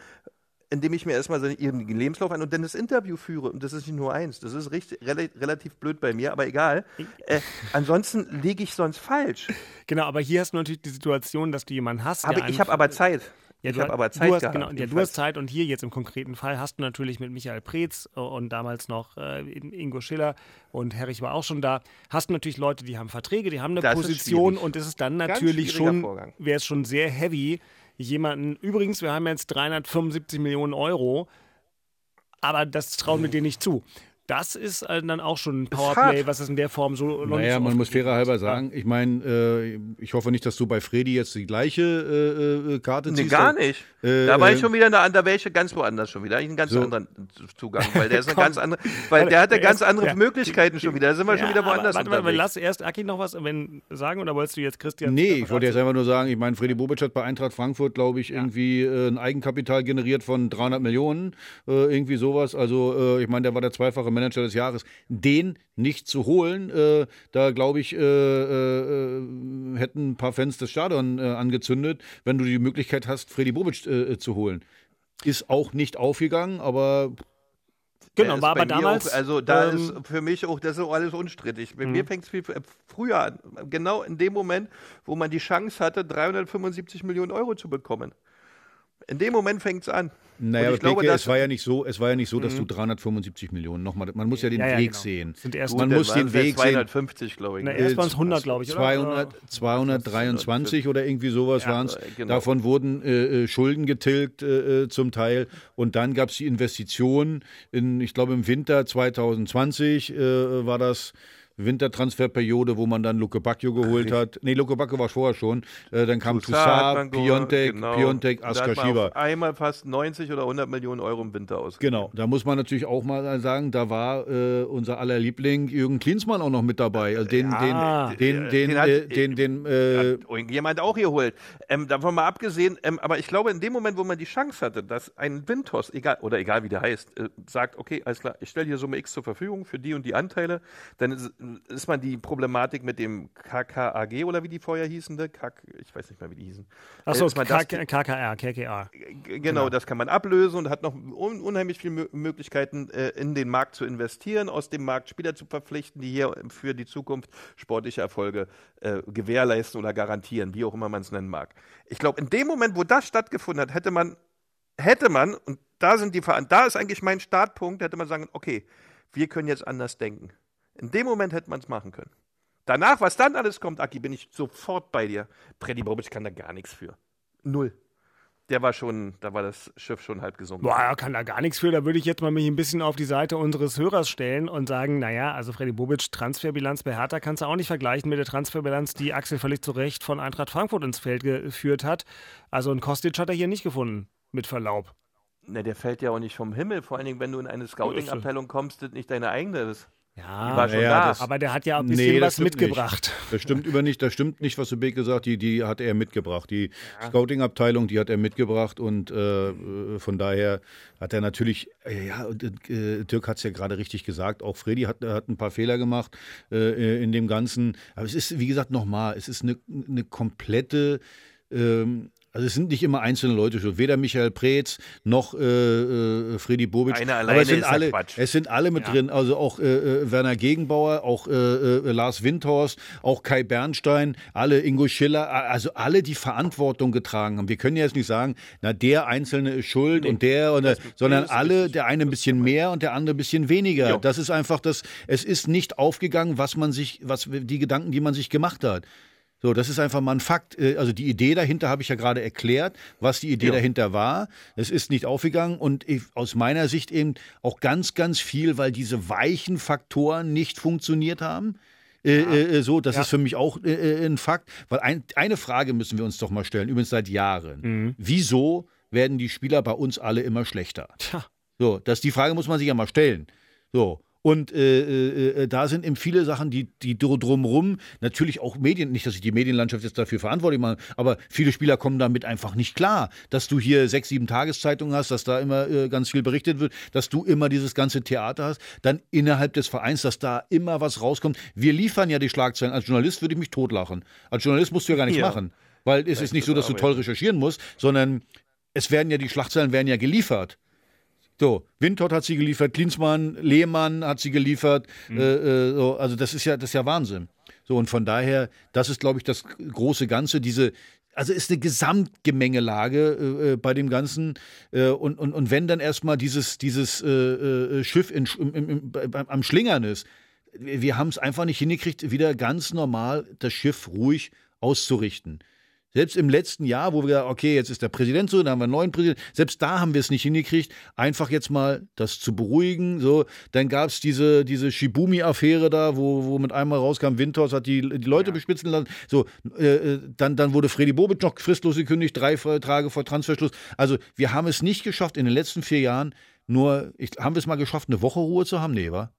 indem ich mir erstmal so ihren Lebenslauf an und dann das Interview führe. Und das ist nicht nur eins. Das ist richtig, rela relativ blöd bei mir, aber egal. Äh, ansonsten (laughs) liege ich sonst falsch. Genau, aber hier hast du natürlich die Situation, dass du jemanden hast. Aber ich habe aber Zeit. Ja, ich du, habe aber Zeit du hast, gehabt. genau, ja, du hast Zeit und hier jetzt im konkreten Fall hast du natürlich mit Michael Preetz äh, und damals noch äh, Ingo Schiller und Herrich war auch schon da, hast du natürlich Leute, die haben Verträge, die haben eine Das Position und es ist dann natürlich schon, wäre es schon sehr heavy, jemanden, übrigens, wir haben jetzt 375 Millionen Euro, aber das trauen wir dir nicht zu. Das ist äh, dann auch schon ein Powerplay, was es in der Form so noch nicht Naja, so man muss fairer hat. halber sagen, ich meine, äh, ich hoffe nicht, dass du bei Freddy jetzt die gleiche äh, äh, Karte Nee, ziehst. gar nicht. Äh, da war ich äh, schon wieder da, da wäre ich ganz woanders schon wieder. Ich einen ganz So. anderen Zugang, weil der (laughs) ist eine ganz andere, weil der hatte der ganz andere ja. Möglichkeiten schon wieder. Da sind wir schon Ja, wieder aber woanders Warte mal, lass erst Aki noch was wenn, sagen oder wolltest du jetzt Christian? Nee, ich wollte jetzt einfach nur sagen, ich meine, Freddy Bobic hat bei Eintracht Frankfurt, glaube ich, irgendwie äh, ein Eigenkapital generiert von 300 Millionen, äh, irgendwie sowas. Also, äh, ich meine, der war der zweifache Manager des Jahres. Den nicht zu holen, äh, da glaube ich, äh, äh, äh, hätten ein paar Fans das Stadion äh, angezündet, wenn du die Möglichkeit hast, Freddy Bobic äh, zu holen. Ist auch nicht aufgegangen, aber Genau, war aber damals. Auch, also da ähm, ist für mich auch, das ist auch alles unstrittig. Bei mir fängt es viel früher an. Genau in dem Moment, wo man die Chance hatte, 375 Millionen Euro zu bekommen. In dem Moment fängt es an. Naja, ich glaube, dass- es war ja nicht so, es war ja nicht so, dass du 375 Millionen nochmal, man muss ja den Ja, ja, Weg genau. sehen. Sind erst- man muss den Weg sehen. 250, glaube ich. Na, erst waren es 100, glaube ich, oder? 200, 223 oder irgendwie sowas Ja, waren es. genau. Davon wurden äh, äh, Schulden getilgt äh, äh, zum Teil. Und dann gab es die Investition in, ich glaube im Winter 2020 äh, war das Wintertransferperiode, wo man dann Luke Bacchio geholt hat. Nee, Luke Bacchio war vorher schon. Äh, dann kam Toussaint, Piontek, genau. Piontek, Askar Schieber. Einmal fast 90 oder 100 Millionen Euro im Winter aus. Genau, da muss man natürlich auch mal sagen, da war äh, unser aller Liebling Jürgen Klinsmann auch noch mit dabei. Also den, Ja. den, den, den, Den hat- äh, den, den, äh, hat irgendjemand auch geholt. Ähm, davon mal abgesehen, ähm, aber ich glaube, in dem Moment, wo man die Chance hatte, dass ein Windhorst, egal, oder egal wie der heißt, äh, sagt, okay, alles klar, ich stelle hier Summe X zur Verfügung für die und die Anteile, dann ist, man die Problematik mit dem KKAG oder wie die vorher hießen, ne? KK, ich weiß nicht mehr, wie die hießen. Achso, KKR, KKR. Genau, das kann man ablösen und hat noch un unheimlich viele Mö Möglichkeiten, äh, in den Markt zu investieren, aus dem Markt Spieler zu verpflichten, die hier für die Zukunft sportliche Erfolge äh, gewährleisten oder garantieren, wie auch immer man es nennen mag. Ich glaube, in dem Moment, wo das stattgefunden hat, hätte man, hätte man, und da sind die da ist eigentlich mein Startpunkt, hätte man sagen, okay, wir können jetzt anders denken. In dem Moment hätte man es machen können. Danach, was dann alles kommt, Aki, bin ich sofort bei dir. Freddy Bobic kann da gar nichts für. Null. Der war schon, da war das Schiff schon halb gesunken. Boah, er kann da gar nichts für. Da würde ich jetzt mal mich ein bisschen auf die Seite unseres Hörers stellen und sagen, naja, also Freddy Bobic, Transferbilanz bei Hertha kannst du auch nicht vergleichen mit der Transferbilanz, die Axel völlig zu Recht von Eintracht Frankfurt ins Feld geführt hat. Also ein Kostic hat er hier nicht gefunden, mit Verlaub. Ne, der fällt ja auch nicht vom Himmel. Vor allen Dingen, wenn du in eine Scouting-Abteilung kommst, das nicht deine eigene ist. Ja, ja, aber der hat ja ein Nee, bisschen das was mitgebracht. Nicht. (laughs) Das stimmt über nicht, das stimmt nicht, was Beke sagt, die, die hat er mitgebracht. Die Scouting-Abteilung, die hat er mitgebracht und äh, äh, von daher hat er natürlich, äh, ja, äh, Dirk hat es ja gerade richtig gesagt, auch Freddy hat, hat ein paar Fehler gemacht äh, in dem Ganzen. Aber es ist, wie gesagt, nochmal, es ist eine, eine komplette ähm, also es sind nicht immer einzelne Leute schuld, weder Michael Preetz noch äh, äh, Freddy Bobic. Einer aber alleine es sind ist ja alle, Quatsch. es sind alle mit drin, also auch äh, äh, Werner Gegenbauer, auch äh, äh, Lars Windhorst, auch Kai Bernstein, alle Ingo Schiller, also alle, die Verantwortung getragen haben. Wir können ja jetzt nicht sagen, na der Einzelne ist schuld und der, und der sondern alle, der eine ein bisschen mehr und der andere ein bisschen weniger. Jo. Das ist einfach das, es ist nicht aufgegangen, was man sich, was die Gedanken, die man sich gemacht hat. So, das ist einfach mal ein Fakt. Äh, Also die Idee dahinter habe ich ja gerade erklärt, was die Idee Ja. dahinter war. Es ist nicht aufgegangen und ich, aus meiner Sicht eben auch ganz, ganz viel, weil diese weichen Faktoren nicht funktioniert haben. Äh, äh, so, das ist für mich auch äh, äh, ein Fakt. Weil ein, eine Frage müssen wir uns doch mal stellen, übrigens seit Jahren. Wieso werden die Spieler bei uns alle immer schlechter? Tja. So, das, die Frage muss man sich ja mal stellen. So. Und äh, äh, äh, da sind eben viele Sachen, die, die dr- drumrum, natürlich auch Medien, nicht, dass ich die Medienlandschaft jetzt dafür verantwortlich mache, aber viele Spieler kommen damit einfach nicht klar, dass du hier sechs, sieben Tageszeitungen hast, dass da immer äh, ganz viel berichtet wird, dass du immer dieses ganze Theater hast, dann innerhalb des Vereins, dass da immer was rauskommt. Wir liefern ja die Schlagzeilen. Als Journalist würde ich mich totlachen. Als Journalist musst du ja gar nichts Ja. machen. Weil es ist nicht so, dass du toll recherchieren musst, sondern es werden ja die Schlagzeilen werden ja geliefert. So, Windhort hat sie geliefert, Klinsmann, Lehmann hat sie geliefert. Äh, äh, so, also das ist ja, das ist ja Wahnsinn. So, und von daher, das ist, glaube ich, das große Ganze, diese, also ist eine Gesamtgemengelage äh, äh, bei dem Ganzen. Äh, und, und, und wenn dann erstmal dieses, dieses äh, äh, Schiff in, im, im, im, am Schlingern ist, wir wir haben es einfach nicht hingekriegt, wieder ganz normal das Schiff ruhig auszurichten. Selbst im letzten Jahr, wo wir, okay, jetzt ist der Präsident so, dann haben wir einen neuen Präsidenten, selbst da haben wir es nicht hingekriegt, einfach jetzt mal das zu beruhigen. So, dann gab es diese, diese Shibumi-Affäre da, wo, wo mit einmal rauskam, Windhorst hat die, die Leute bespitzen lassen. So, äh, äh, dann, dann wurde Freddy Bobic noch fristlos gekündigt, drei Tage vor Transferschluss. Also, wir haben es nicht geschafft, in den letzten vier Jahren nur, ich, haben wir es mal geschafft, eine Woche Ruhe zu haben? Nee, wa?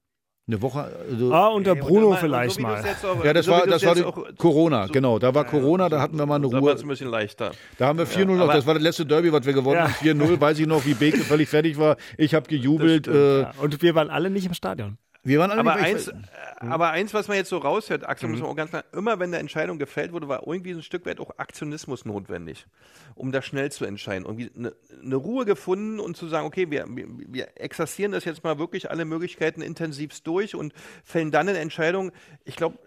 Eine Woche. Also, Ah, unter Bruno immer- vielleicht so mal. auch- ja, das so war, das war auch- Corona, so- genau. Da war Corona, da hatten wir mal eine Da war Ruhe. es ein bisschen leichter. Da haben wir 4-0 noch, aber- das war das letzte Derby, was wir gewonnen Ja. haben. 4-0, weiß ich noch, wie Beke völlig fertig war. Ich habe gejubelt. Äh, Ja, und wir waren alle nicht im Stadion. Wir waren alle Aber eins, äh, aber eins, was man jetzt so raushört, Axel, Mhm. muss man auch ganz klar, immer wenn eine Entscheidung gefällt wurde, war irgendwie ein Stück weit auch Aktionismus notwendig, um da schnell zu entscheiden. Irgendwie eine, eine Ruhe gefunden und zu sagen, okay, wir, wir, wir exerzieren das jetzt mal wirklich alle Möglichkeiten intensivst durch und fällen dann eine Entscheidung. Ich glaube,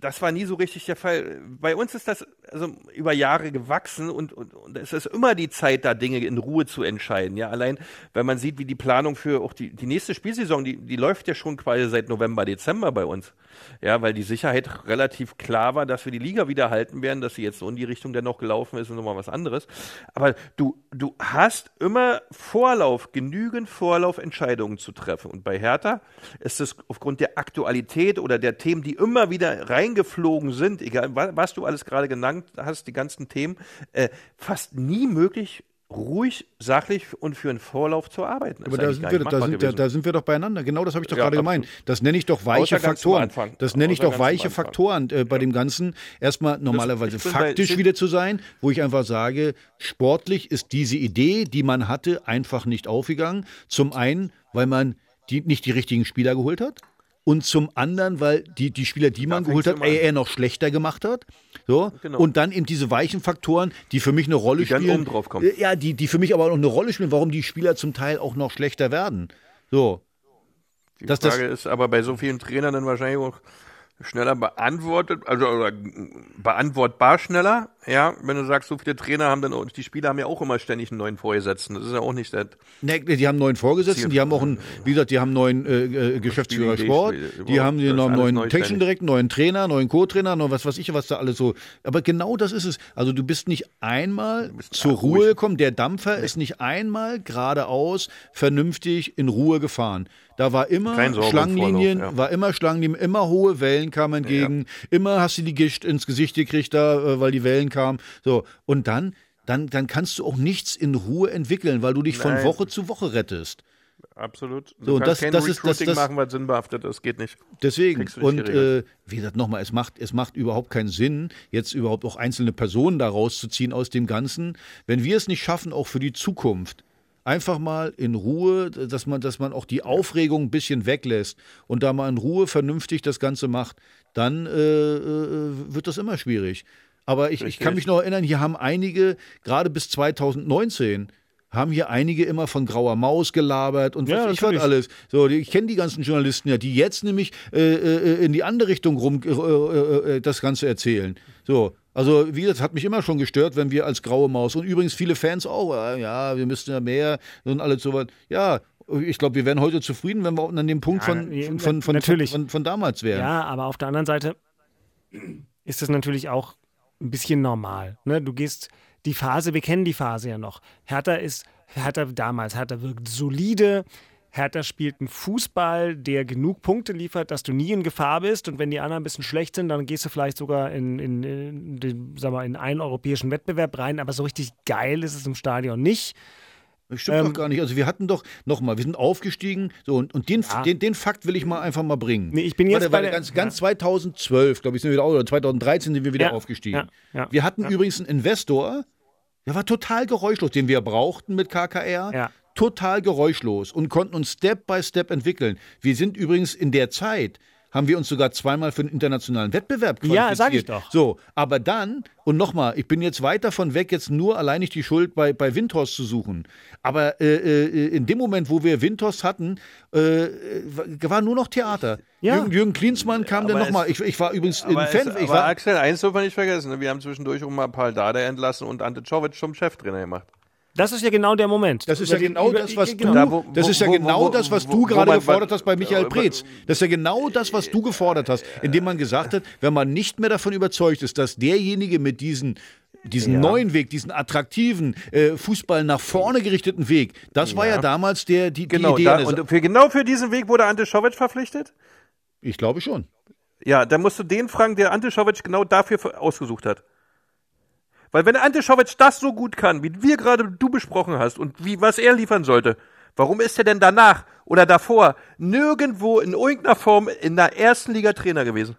das war nie so richtig der Fall. Bei uns ist das also über Jahre gewachsen und, und, und es ist immer die Zeit, da Dinge in Ruhe zu entscheiden. Ja, allein, wenn man sieht, wie die Planung für auch die, die nächste Spielsaison, die, die läuft ja schon quasi seit November, Dezember bei uns. Ja, weil die Sicherheit relativ klar war, dass wir die Liga wieder halten werden, dass sie jetzt so in die Richtung dennoch gelaufen ist und nochmal was anderes. Aber du, du hast immer Vorlauf, genügend Vorlauf, Entscheidungen zu treffen. Und bei Hertha ist es aufgrund der Aktualität oder der Themen, die immer wieder reingeflogen sind, egal was du alles gerade genannt hast, die ganzen Themen, äh, fast nie möglich, ruhig, sachlich und für einen Vorlauf zu arbeiten. Aber da sind, wir, da, sind, da, da sind, wir, doch beieinander. Genau das habe ich doch ja, gerade gemeint. Das nenne ich doch weiche Faktoren. Das nenne ich doch weiche Faktoren äh, bei ja. dem Ganzen. Erstmal normalerweise faktisch wieder zu sein, wo ich einfach sage, sportlich ist diese Idee, die man hatte, einfach nicht aufgegangen. Zum einen, weil man die, nicht die richtigen Spieler geholt hat und zum anderen, weil die, die Spieler, die man geholt hat, er noch schlechter gemacht hat. So. Genau. Und dann eben diese weichen Faktoren, die für mich eine Rolle die spielen. Dann oben drauf kommen. Ja, die, die für mich aber auch noch eine Rolle spielen, warum die Spieler zum Teil auch noch schlechter werden. So. Die das, Frage das, ist aber bei so vielen Trainern dann wahrscheinlich auch schneller beantwortet, also oder beantwortbar schneller, ja, wenn du sagst, so viele Trainer haben dann, die Spieler haben ja auch immer ständig einen neuen Vorgesetzten, das ist ja auch nicht das. Nee, die haben einen neuen Vorgesetzten, die haben auch einen, wie gesagt, die haben einen neuen äh, äh Geschäftsführer Sport, die haben einen neuen Technischen Direkt, neuen Trainer, neuen Co-Trainer, noch was weiß ich, was da alles so, aber genau das ist es, also du bist nicht einmal bist zur Ruhe gekommen, der Dampfer nee. ist nicht einmal geradeaus vernünftig in Ruhe gefahren. Da war immer Schlangenlinien, ja. war immer Schlangenlinien, immer hohe Wellen kamen entgegen, ja. immer hast du die Gischt ins Gesicht gekriegt, da, äh, weil die Wellen kamen. So, und dann, dann, dann kannst du auch nichts in Ruhe entwickeln, weil du dich Nein. von Woche zu Woche rettest. Absolut. Du so, kannst das, kein das Recruiting ist, das, das, machen, weil sinnbehaftet ist, geht nicht. Deswegen, und äh, wie gesagt, nochmal, es macht, es macht überhaupt keinen Sinn, jetzt überhaupt auch einzelne Personen da rauszuziehen aus dem Ganzen. Wenn wir es nicht schaffen, auch für die Zukunft, einfach mal in Ruhe, dass man, dass man auch die Aufregung ein bisschen weglässt und da mal in Ruhe vernünftig das Ganze macht, dann äh, äh, wird das immer schwierig. Aber ich, ich kann mich noch erinnern, hier haben einige, gerade bis 2019, haben hier einige immer von grauer Maus gelabert und was ja, ich was alles. So, ich kenne die ganzen Journalisten ja, die jetzt nämlich äh, äh in die andere Richtung rum äh, äh, das Ganze erzählen. So, also, wie gesagt, hat mich immer schon gestört, wenn wir als graue Maus und übrigens viele Fans auch, äh, ja, wir müssten ja mehr und alles so was. Ja, ich glaube, wir wären heute zufrieden, wenn wir an dem Punkt von, ja, von, von, von, natürlich. Von, von, damals wären. Ja, aber auf der anderen Seite ist das natürlich auch ein bisschen normal. Ne? Du gehst die Phase, wir kennen die Phase ja noch. Hertha ist, Hertha damals, Hertha wirkt solide, Hertha spielt einen Fußball, der genug Punkte liefert, dass du nie in Gefahr bist. Und wenn die anderen ein bisschen schlecht sind, dann gehst du vielleicht sogar in, in, in, in, sag mal, in einen europäischen Wettbewerb rein. Aber so richtig geil ist es im Stadion nicht. Das stimmt ähm, doch gar nicht. Also wir hatten doch, nochmal, wir sind aufgestiegen. So, und, und den, ja. den, den Fakt will ich mal einfach mal bringen. Nee, ich bin jetzt warte, bei der, ganz, ganz ja. 2012, glaube ich, sind wir wieder, oder 2013 sind wir wieder ja. aufgestiegen. Wir hatten übrigens einen Investor, der war total geräuschlos, den wir brauchten mit KKR. Total geräuschlos und konnten uns Step by Step entwickeln. Wir sind übrigens in der Zeit, haben wir uns sogar zweimal für einen internationalen Wettbewerb qualifiziert. Ja, sag ich doch. So, aber dann, und nochmal, ich bin jetzt weit davon weg, jetzt nur allein nicht die Schuld bei, bei Windhorst zu suchen. Aber äh, äh, in dem Moment, wo wir Windhorst hatten, äh, war nur noch Theater. Ja. Jürgen, Jürgen Klinsmann kam dann nochmal. Ich, ich war übrigens aber in Fan. Es, ich war, Axel, eins darf man nicht vergessen. Wir haben zwischendurch auch mal Paul Dada entlassen und Ante Czovic zum Cheftrainer gemacht. Das ist ja genau der Moment. Das ist ja genau das, was du, genau. das ist ja genau das, was du gerade gefordert hast bei Michael Preetz. Das ist ja genau das, was du gefordert hast, indem man gesagt hat, wenn man nicht mehr davon überzeugt ist, dass derjenige mit diesen diesen ja. neuen Weg, diesen attraktiven äh, Fußball nach vorne gerichteten Weg, das ja. war ja damals der die, genau, die Idee. Da, und für, genau für diesen Weg wurde Ante Schovic verpflichtet? Ich glaube schon. Ja, dann musst du den fragen, der Ante Schovic genau dafür ausgesucht hat. Weil wenn Ante Schovic das so gut kann, wie wir gerade du besprochen hast und wie was er liefern sollte, warum ist er denn danach oder davor nirgendwo in irgendeiner Form in der ersten Liga Trainer gewesen?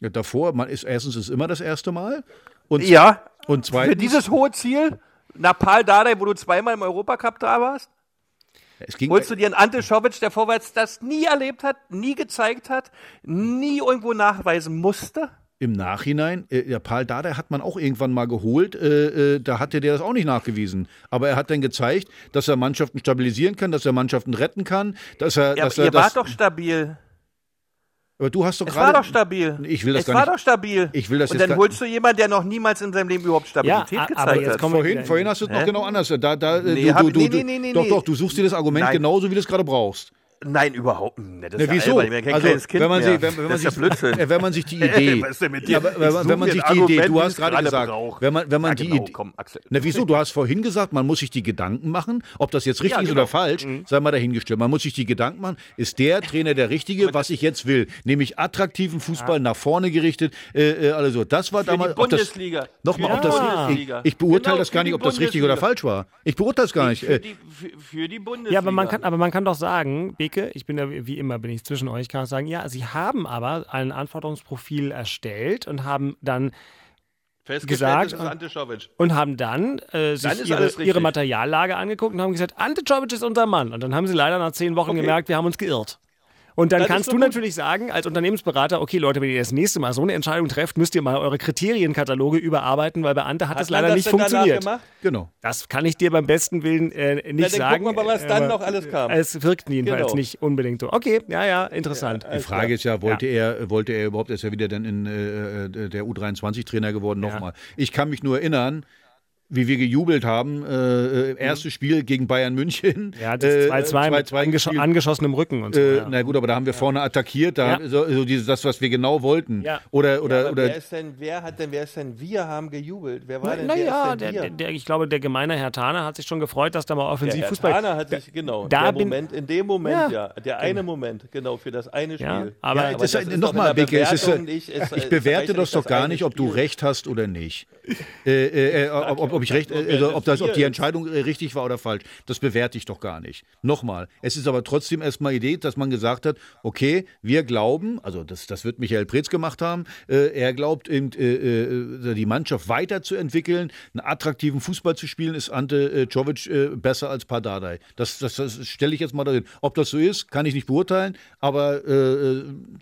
Ja, davor, man ist erstens ist immer das erste Mal und ja und zweitens für dieses hohe Ziel Napal Dardai, wo du zweimal im Europacup da warst. Es ging Holst du dir einen Ante Schovic, der vorwärts das nie erlebt hat, nie gezeigt hat, nie irgendwo nachweisen musste? Im Nachhinein, äh, der Paul Dardai hat man auch irgendwann mal geholt, äh, äh, da hatte der das auch nicht nachgewiesen. Aber er hat dann gezeigt, dass er Mannschaften stabilisieren kann, dass er Mannschaften retten kann, dass er. Ja, dass ihr er, wart doch stabil. Aber du hast doch Es gerade. war doch stabil. Ich will das es gar war nicht. doch stabil. Ich will das Und dann holst du jemanden, der noch niemals in seinem Leben überhaupt Stabilität Ja, gezeigt aber jetzt hat. kommen wir Vorhin, vorhin hast du es noch genau anders. Da, da, Nee, du, du, du, nee, nee, nee, nee, doch, nee. doch, du suchst dir das Argument Nein. genauso, wie du es gerade brauchst. Nein, überhaupt nicht. Das ist ja wieso? bin kein also, wenn man, sich, wenn, wenn, man ja sich, Blödsinn. äh, (laughs) wenn man sich die (laughs) Idee, Was ist denn mit dir? Ja, aber, wenn, wenn man sich die Idee, du hast gerade gesagt, braucht. wenn man, wenn man Ja, die genau, Idee, komm, Axel. na wieso, du hast vorhin gesagt, man muss sich die Gedanken machen, ob das jetzt richtig Ja, ist genau. oder falsch, sei mal dahingestellt. Man muss sich die Gedanken machen, ist der Trainer der Richtige, was ich jetzt will, nämlich attraktiven Fußball nach vorne gerichtet, äh, äh, alles so. Das war Für damals, die ob das, Bundesliga. nochmal, ob die das, ich, Bundesliga. ich beurteile Genau, das gar nicht, die ob das richtig oder Bundesliga. falsch war. Ich beurteile es gar nicht. Für Äh, die, für, für die Bundesliga. Ja, aber man kann, aber man kann doch sagen, Beke, ich bin ja wie immer, bin ich zwischen euch, kann ich sagen, ja, sie haben aber ein Anforderungsprofil erstellt und haben dann gesagt Czovic. und haben dann äh, sich Dann ihre, ihre Materiallage angeguckt und haben gesagt, Ante Czovic ist unser Mann. Und dann haben sie leider nach zehn Wochen Okay. gemerkt, wir haben uns geirrt. Und dann Das kannst du gut. natürlich sagen, als Unternehmensberater, okay Leute, wenn ihr das nächste Mal so eine Entscheidung trefft, müsst ihr mal eure Kriterienkataloge überarbeiten, weil bei Ante hat, Hat es man leider das nicht funktioniert. gemacht? genau. Das kann ich dir beim besten Willen äh, nicht dann sagen. gucken wir mal, was dann aber noch alles kam. Es wirkt jedenfalls Genau. nicht unbedingt so. Okay, ja, ja, interessant. Die Frage ist ja, wollte er, wollte er überhaupt, er ist ja wieder dann in äh, äh, der U23-Trainer geworden, nochmal. Ich kann mich nur erinnern, wie wir gejubelt haben, äh, äh, erstes Spiel gegen Bayern München. (laughs) Ja, das äh, 2-2 mit 2-2 angescho gespielt. angeschossenem Rücken und so. Äh, ja. Na gut, aber da haben wir vorne attackiert, da Ja. so, so dieses, das, was wir genau wollten. Ja. Oder, oder, aber oder wer ist denn, wer hat denn, wer ist denn, wir haben gejubelt. Wer war denn, Naja, wer ist der, denn wir? der, der, ich glaube, der gemeine Herr Thaner hat sich schon gefreut, dass da mal Der Offensivfußball. Herr Thaner hat sich, genau, da der bin- Moment, in dem Moment, Ja. ja, der eine Moment, genau, für das eine Spiel. Ja, aber- Ja, das, das ist doch nochmal, der äh, es- ich es bewerte das doch gar nicht, ob du recht hast oder nicht. äh, äh, äh, ob, ob, ich recht, äh, ob, das, ob die Entscheidung äh, richtig war oder falsch, das bewerte ich doch gar nicht. Nochmal, es ist aber trotzdem erstmal Idee, dass man gesagt hat, okay, wir glauben, also das, das wird Michael Preetz gemacht haben, äh, er glaubt, eben, äh, äh, die Mannschaft weiterzuentwickeln, einen attraktiven Fußball zu spielen, ist Ante äh, Czovic äh, besser als Pardadei. Das, das, das stelle ich jetzt mal dahin. Ob das so ist, kann ich nicht beurteilen, aber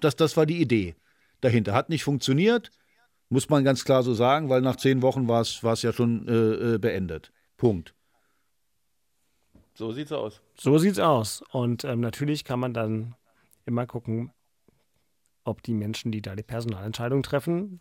das, das war die Idee dahinter. Hat nicht funktioniert, muss man ganz klar so sagen, weil nach zehn Wochen war es war es ja schon äh, äh, beendet. Punkt. So sieht's aus. So sieht's aus. Und ähm, natürlich kann man dann immer gucken, ob die Menschen, die da die Personalentscheidung treffen,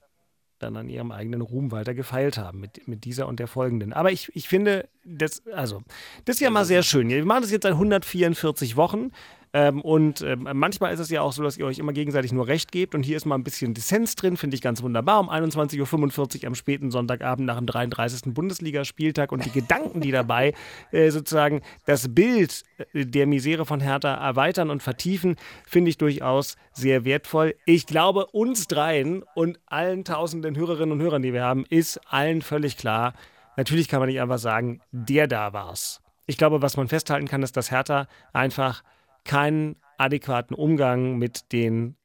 dann an ihrem eigenen Ruhm weiter gefeilt haben mit, mit dieser und der folgenden. Aber ich, ich finde, das, also, das ist ja mal sehr schön. Wir machen das jetzt seit 144 Wochen. Ähm, und ähm, manchmal ist es ja auch so, dass ihr euch immer gegenseitig nur Recht gebt. Und hier ist mal ein bisschen Dissens drin, finde ich ganz wunderbar. Um 21.45 Uhr am späten Sonntagabend nach dem 33. Bundesligaspieltag und die Gedanken, die dabei äh, sozusagen das Bild äh, der Misere von Hertha erweitern und vertiefen, finde ich durchaus sehr wertvoll. Ich glaube, uns dreien und allen tausenden Hörerinnen und Hörern, die wir haben, ist allen völlig klar, natürlich kann man nicht einfach sagen, der da war's. Ich glaube, was man festhalten kann, ist, dass Hertha einfach keinen adäquaten Umgang mit den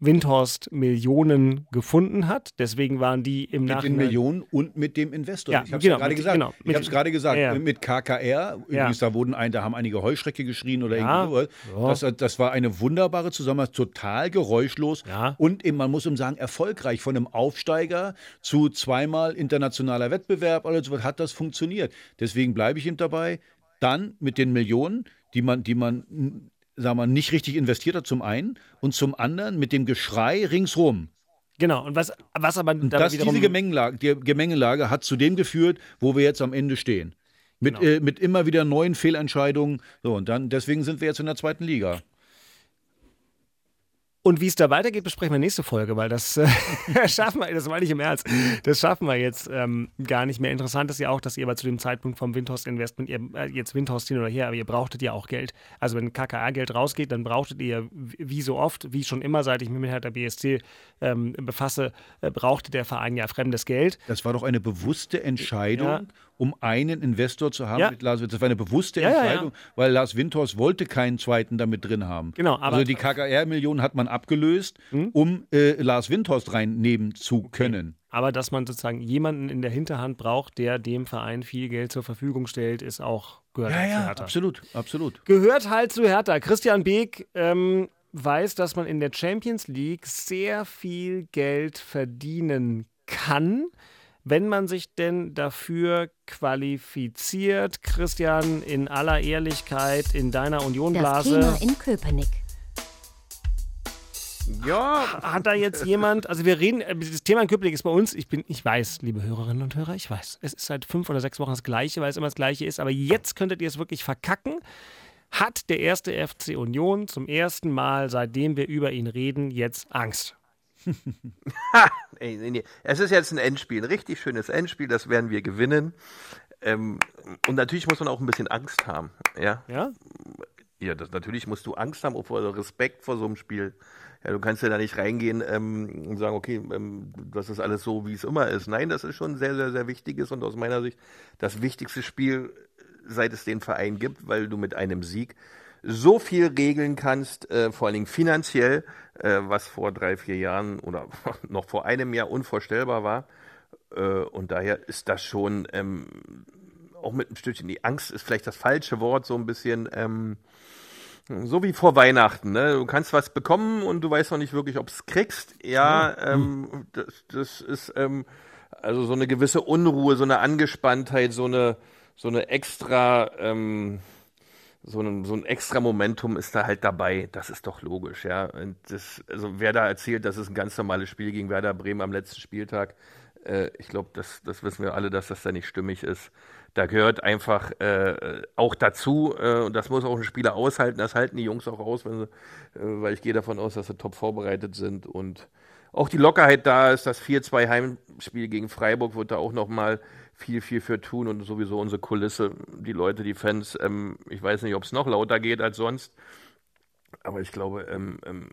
Windhorst-Millionen gefunden hat. Deswegen waren die im Mit den Nachhinein. Millionen und mit dem Investor. Ja, ich habe es genau, ja gerade mit- gesagt. genau, ich mit- habe es gerade gesagt. ja, ja. Mit KKR, übrigens, da wurden ein, da haben einige Heuschrecke geschrien oder Ja, irgendwie. Das, das war eine wunderbare Zusammenarbeit, total geräuschlos Ja. und eben, man muss eben sagen, erfolgreich. Von einem Aufsteiger zu zweimal internationaler Wettbewerb, alles so hat das funktioniert. Deswegen bleibe ich eben dabei. Dann mit den Millionen, die man, die man sagen wir, nicht richtig investiert hat, zum einen, und zum anderen mit dem Geschrei ringsrum. Genau, und was, was aber Und das, diese Gemengelage, die Gemengelage hat zu dem geführt, wo wir jetzt am Ende stehen. Mit, Genau. äh, mit immer wieder neuen Fehlentscheidungen. So, und dann, deswegen sind wir jetzt in der zweiten Liga. Und wie es da weitergeht, besprechen wir nächste Folge, weil das äh, (laughs) schaffen wir, das meine ich im Ernst, das schaffen wir jetzt ähm, gar nicht mehr. Interessant ist ja auch, dass ihr aber zu dem Zeitpunkt vom Windhorst-Investment, ihr äh, jetzt Windhorst hin oder her, aber ihr brauchtet ja auch Geld. Also wenn KKA-Geld rausgeht, dann brauchtet ihr, wie so oft, wie schon immer, seit ich mich mit Hertha BSC ähm, befasse, äh, brauchte der Verein ja fremdes Geld. Das war doch eine bewusste Entscheidung, Ja. Um einen Investor zu haben Ja. mit Lars Das war eine bewusste Ja, ja, ja. Entscheidung, weil Lars Windhorst wollte keinen zweiten damit drin haben. Genau, also die KKR-Millionen hat man abgelöst, um äh, Lars Windhorst reinnehmen zu können. Aber dass man sozusagen jemanden in der Hinterhand braucht, der dem Verein viel Geld zur Verfügung stellt, ist auch gehört Ja, halt zu ja, Hertha. absolut, absolut. Gehört halt zu Hertha. Christian Beek ähm, weiß, dass man in der Champions League sehr viel Geld verdienen kann, wenn man sich denn dafür qualifiziert. Christian, in aller Ehrlichkeit, in deiner Das Unionblase. Thema in Köpenick. Ja. Hat da jetzt jemand, also wir reden, äh, das Thema in Köpenick ist bei uns, ich bin, ich weiß, liebe Hörerinnen und Hörer, ich weiß, es ist seit fünf oder sechs Wochen das Gleiche, weil es immer das Gleiche ist, aber jetzt könntet ihr es wirklich verkacken. Hat der erste FC Union zum ersten Mal, seitdem wir über ihn reden, jetzt Angst? (laughs) nee, nee, nee. Es ist jetzt ein Endspiel, ein richtig schönes Endspiel, das werden wir gewinnen. Ähm, und natürlich muss man auch ein bisschen Angst haben. Ja. Ja? Ja, das, natürlich musst du Angst haben, vor Respekt vor so einem Spiel. Ja, du kannst ja da nicht reingehen ähm, und sagen, okay, ähm, das ist alles so, wie es immer ist. Nein, das ist schon sehr, sehr, sehr wichtiges und aus meiner Sicht das wichtigste Spiel, seit es den Verein gibt, weil du mit einem Sieg so viel regeln kannst, äh, vor allen Dingen finanziell, äh, was vor drei, vier Jahren oder (laughs) noch vor einem Jahr unvorstellbar war. Äh, und daher ist das schon ähm, auch mit ein Stückchen, die Angst ist vielleicht das falsche Wort, so ein bisschen ähm, so wie vor Weihnachten, ne? Du kannst was bekommen und du weißt noch nicht wirklich, ob es kriegst. Ja, ähm, das, das ist ähm, also so eine gewisse Unruhe, so eine Angespanntheit, so eine so eine extra ähm, so ein, so ein extra Momentum ist da halt dabei. Das ist doch logisch, ja. Und das, also wer da erzählt, das ist ein ganz normales Spiel gegen Werder Bremen am letzten Spieltag, äh, ich glaube, das, das wissen wir alle, dass das da nicht stimmig ist da gehört einfach äh, auch dazu, äh, und das muss auch ein Spieler aushalten, das halten die Jungs auch aus, sie, äh, weil ich gehe davon aus, dass sie top vorbereitet sind und auch die Lockerheit da ist, das 4-2 Heimspiel gegen Freiburg wird da auch nochmal viel, viel für tun und sowieso unsere Kulisse, die Leute, die Fans, ähm, ich weiß nicht, ob es noch lauter geht als sonst, aber ich glaube, ähm, ähm,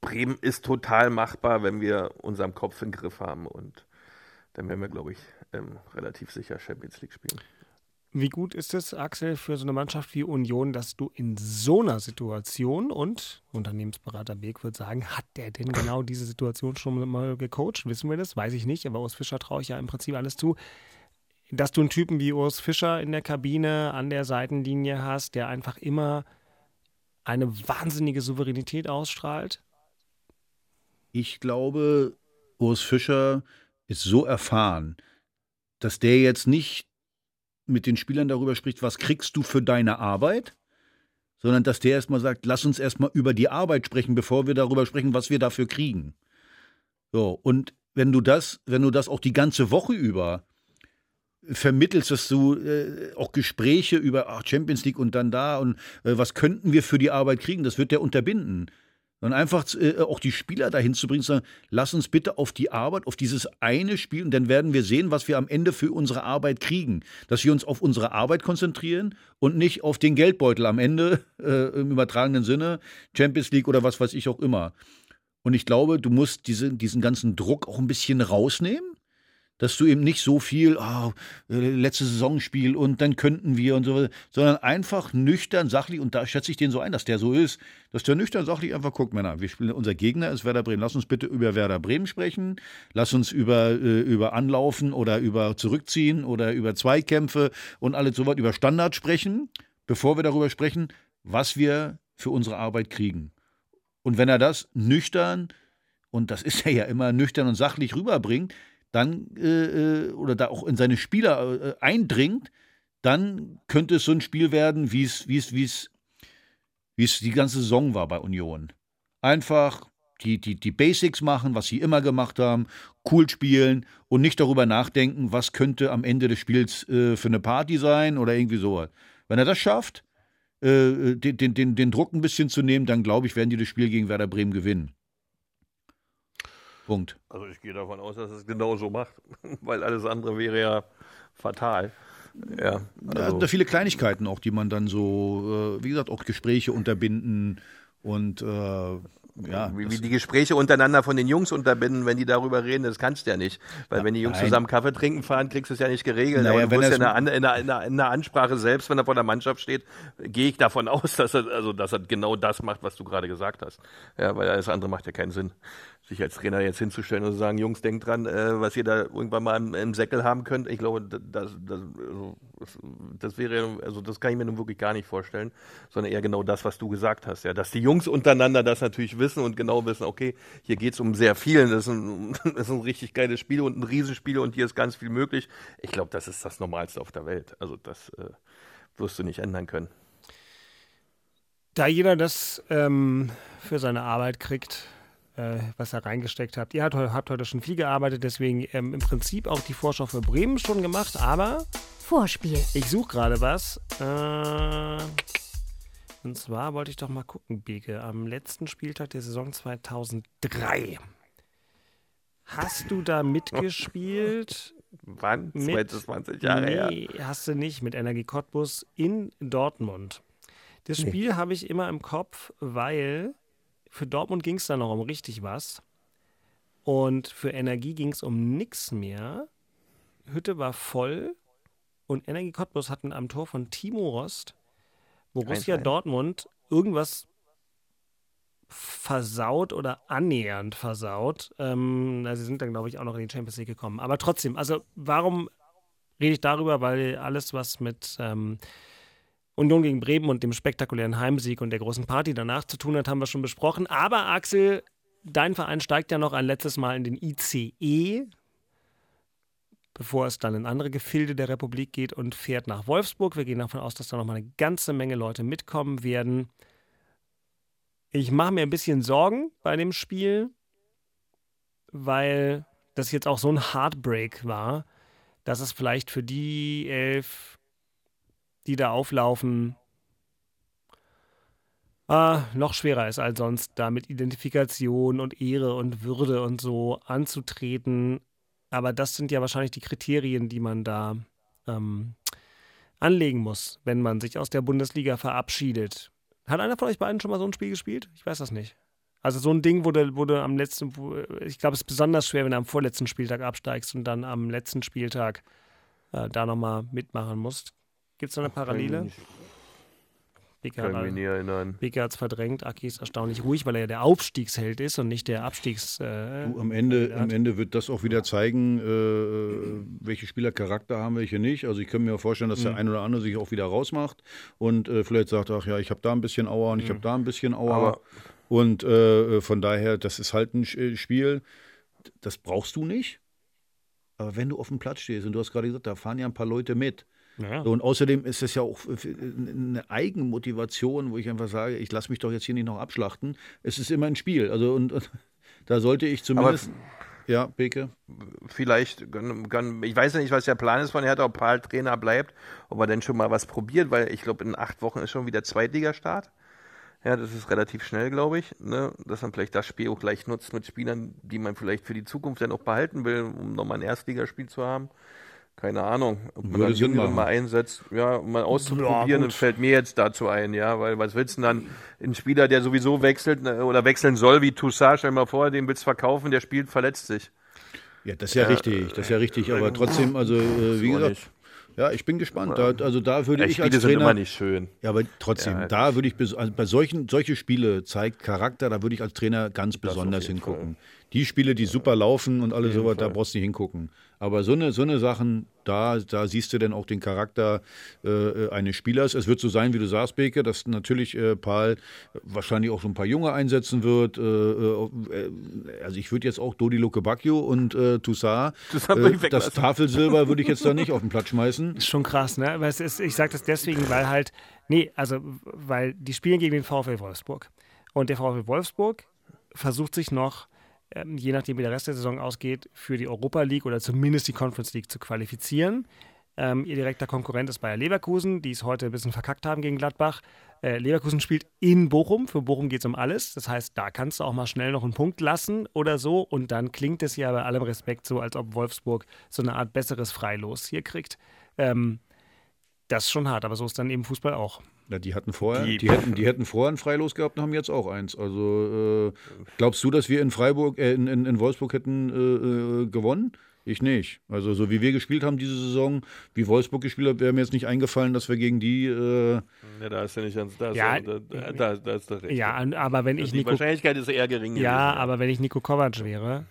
Bremen ist total machbar, wenn wir unseren Kopf im Griff haben und dann werden wir, glaube ich, ähm, relativ sicher Champions League spielen. Wie gut ist es, Axel, für so eine Mannschaft wie Union, dass du in so einer Situation und Unternehmensberater Weg wird sagen, hat der denn genau diese Situation schon mal gecoacht? Wissen wir das? Weiß ich nicht, aber Urs Fischer traue ich ja im Prinzip alles zu. Dass du einen Typen wie Urs Fischer in der Kabine an der Seitenlinie hast, der einfach immer eine wahnsinnige Souveränität ausstrahlt? Ich glaube, Urs Fischer ist so erfahren, dass der jetzt nicht mit den Spielern darüber spricht, was kriegst du für deine Arbeit, sondern dass der erstmal sagt, lass uns erstmal über die Arbeit sprechen, bevor wir darüber sprechen, was wir dafür kriegen. So, und wenn du das, wenn du das auch die ganze Woche über vermittelst, dass du äh, auch Gespräche über ach, Champions League und dann da und äh, was könnten wir für die Arbeit kriegen, das wird der unterbinden. Und einfach äh, auch die Spieler dahin zu bringen, zu sagen, lass uns bitte auf die Arbeit, auf dieses eine Spiel und dann werden wir sehen, was wir am Ende für unsere Arbeit kriegen. Dass wir uns auf unsere Arbeit konzentrieren und nicht auf den Geldbeutel am Ende, (laughs) äh, im übertragenen Sinne, Champions League oder was weiß ich auch immer. Und ich glaube, du musst diese, diesen ganzen Druck auch ein bisschen rausnehmen dass du eben nicht so viel, oh, letzte Saisonspiel und dann könnten wir und so, sondern einfach nüchtern, sachlich, und da schätze ich den so ein, dass der so ist, dass der nüchtern, sachlich einfach guckt, Männer, wir spielen, unser Gegner ist Werder Bremen, lass uns bitte über Werder Bremen sprechen, lass uns über, äh, über Anlaufen oder über Zurückziehen oder über Zweikämpfe und alles so weit über Standard sprechen, bevor wir darüber sprechen, was wir für unsere Arbeit kriegen. Und wenn er das nüchtern, und das ist er ja immer nüchtern und sachlich rüberbringt, dann äh, äh, oder da auch in seine Spieler äh, eindringt, dann könnte es so ein Spiel werden, wie es, wie es, wie es, wie es die ganze Saison war bei Union. Einfach die, die, die Basics machen, was sie immer gemacht haben, cool spielen und nicht darüber nachdenken, was könnte am Ende des Spiels äh, für eine Party sein oder irgendwie sowas. Wenn er das schafft, äh, den, den, den Druck ein bisschen zu nehmen, dann glaube ich, werden die das Spiel gegen Werder Bremen gewinnen. Punkt. Also ich gehe davon aus, dass es genau so macht, (laughs) weil alles andere wäre ja fatal. Ja, also. da viele Kleinigkeiten auch, die man dann so, äh, wie gesagt, auch Gespräche unterbinden und äh, ja, wie, wie die Gespräche untereinander von den Jungs unterbinden, wenn die darüber reden, das kannst du ja nicht. Weil wenn die Jungs Nein. zusammen Kaffee trinken fahren, kriegst du es ja nicht geregelt. Naja, Aber du musst ja in der, in, der, in, der, in der Ansprache selbst, wenn er vor der Mannschaft steht, gehe ich davon (laughs) aus, dass er, also, dass er genau das macht, was du gerade gesagt hast. Ja, weil alles andere macht ja keinen Sinn sich als Trainer jetzt hinzustellen und zu sagen, Jungs, denkt dran, äh, was ihr da irgendwann mal im, im Säckel haben könnt. Ich glaube, das, das, also, das, wäre, also das kann ich mir nun wirklich gar nicht vorstellen, sondern eher genau das, was du gesagt hast. Ja, dass die Jungs untereinander das natürlich wissen und genau wissen, okay, hier geht es um sehr viel, das ist, ein, (laughs) das ist ein richtig geiles Spiel und ein Riesenspiel und hier ist ganz viel möglich. Ich glaube, das ist das Normalste auf der Welt. Also das äh, wirst du nicht ändern können. Da jeder das ähm, für seine Arbeit kriegt, äh, was ihr reingesteckt habt. Ihr habt, habt heute schon viel gearbeitet, deswegen ähm, im Prinzip auch die Vorschau für Bremen schon gemacht, aber. Vorspiel. Ich suche gerade was. Äh, und zwar wollte ich doch mal gucken, Beke, am letzten Spieltag der Saison 2003. Hast du da (laughs) mitgespielt? Wann? Mit, 22 Jahre nee, hast du nicht, mit Energie Cottbus in Dortmund. Das Spiel nee. habe ich immer im Kopf, weil für Dortmund ging es da noch um richtig was. Und für Energie ging es um nichts mehr. Hütte war voll und Energie Cottbus hatten am Tor von Timo Rost Borussia Dortmund irgendwas versaut oder annähernd versaut. Ähm, sie sind dann, glaube ich, auch noch in die Champions League gekommen. Aber trotzdem, also warum rede ich darüber? Weil alles, was mit ähm, Union gegen Bremen und dem spektakulären Heimsieg und der großen Party danach zu tun hat, haben wir schon besprochen. Aber Axel, dein Verein steigt ja noch ein letztes Mal in den ICE, bevor es dann in andere Gefilde der Republik geht und fährt nach Wolfsburg. Wir gehen davon aus, dass da noch mal eine ganze Menge Leute mitkommen werden. Ich mache mir ein bisschen Sorgen bei dem Spiel, weil das jetzt auch so ein Heartbreak war, dass es vielleicht für die elf, die da auflaufen, äh, noch schwerer ist als sonst, da mit Identifikation und Ehre und Würde und so anzutreten. Aber das sind ja wahrscheinlich die Kriterien, die man da ähm, anlegen muss, wenn man sich aus der Bundesliga verabschiedet. Hat einer von euch beiden schon mal so ein Spiel gespielt? Ich weiß das nicht. Also so ein Ding, wo du am letzten, ich glaube, es ist besonders schwer, wenn du am vorletzten Spieltag absteigst und dann am letzten Spieltag äh, da nochmal mitmachen musst. Gibt es da eine Parallele? Beke Kann mich nie erinnern. Beke hat es verdrängt. Aki ist erstaunlich ruhig, weil er ja der Aufstiegsheld ist und nicht der Abstiegs. Äh, du, am, Ende, am Ende wird das auch wieder zeigen, äh, welche Spieler Charakter haben, welche nicht. Also ich kann mir vorstellen, dass mhm. der ein oder andere sich auch wieder rausmacht und äh, vielleicht sagt, ach ja, ich habe da ein bisschen Aua und ich habe mhm. da ein bisschen Aua. Aber und äh, von daher, das ist halt ein äh, Spiel, das brauchst du nicht. Aber wenn du auf dem Platz stehst und du hast gerade gesagt, da fahren ja ein paar Leute mit ja. Und außerdem ist es ja auch eine Eigenmotivation, wo ich einfach sage, ich lasse mich doch jetzt hier nicht noch abschlachten. Es ist immer ein Spiel. Also und, und da sollte ich zumindest. Aber ja, Beke. Vielleicht, ich weiß ja nicht, was der Plan ist von Hertha, ob Paul Trainer bleibt, ob er denn schon mal was probiert, weil ich glaube, in acht Wochen ist schon wieder Zweitligastart. Ja, das ist relativ schnell, glaube ich, ne? dass man vielleicht das Spiel auch gleich nutzt mit Spielern, die man vielleicht für die Zukunft dann auch behalten will, um nochmal ein Erstligaspiel zu haben keine Ahnung, ob man Würde Jüngere mal einsetzt, ja, um mal auszuprobieren, ja, fällt mir jetzt dazu ein, ja, weil was willst du denn dann, ein Spieler, der sowieso wechselt ne, oder wechseln soll, wie Toussaint, stell mal vor, den willst du verkaufen, der spielt, verletzt sich. Ja, das ist ja, ja richtig, das ist ja richtig, aber trotzdem, also, äh, wie gesagt, nicht. Ja, ich bin gespannt. Da, also da würde ja, ich als Trainer. Sind immer nicht schön. Ja, aber trotzdem, ja, da würde ich also bei solchen solche Spiele zeigt Charakter. Da würde ich als Trainer ganz besonders hingucken. Fall. Die Spiele, die super laufen und alles sowas, da brauchst du nicht hingucken. Aber so eine, so eine Sachen, da, da siehst du dann auch den Charakter äh, eines Spielers. Es wird so sein, wie du sagst, Beke, dass natürlich äh, Paul wahrscheinlich auch so ein paar Junge einsetzen wird. Äh, äh also ich würde jetzt auch Dodi Luke Bacchio und äh, Toussaint, das, äh, das Tafelsilber würde ich jetzt da (laughs) nicht auf den Platz schmeißen. Ist schon krass, ne? Weil ist, ich sage das deswegen, weil halt, nee, also weil die spielen gegen den VfL Wolfsburg. Und der VfL Wolfsburg versucht sich noch ähm, je nachdem, wie der Rest der Saison ausgeht, für die Europa League oder zumindest die Conference League zu qualifizieren. Ähm, ihr direkter Konkurrent ist Bayer Leverkusen, die es heute ein bisschen verkackt haben gegen Gladbach. Äh, Leverkusen spielt in Bochum. Für Bochum geht es um alles. Das heißt, da kannst du auch mal schnell noch einen Punkt lassen oder so. Und dann klingt es ja bei allem Respekt so, als ob Wolfsburg so eine Art besseres Freilos hier kriegt. Ähm, das ist schon hart, aber so ist dann eben Fußball auch. Ja, die hatten vorher, die, die, hätten, die hätten vorher ein Freilos gehabt und haben jetzt auch eins. Also äh, glaubst du, dass wir in Freiburg, äh, in, in, in, Wolfsburg hätten äh, äh, gewonnen? Ich nicht. Also so wie wir gespielt haben diese Saison, wie Wolfsburg gespielt hat, wäre mir jetzt nicht eingefallen, dass wir gegen die. Äh ja, da ist ja nicht ganz. Da ist, ja, da, da, da ist doch recht. Ja, aber wenn ich die Nico, Wahrscheinlichkeit ist eher gering. Ja, gewesen, aber wenn ich Nico Kovac wäre,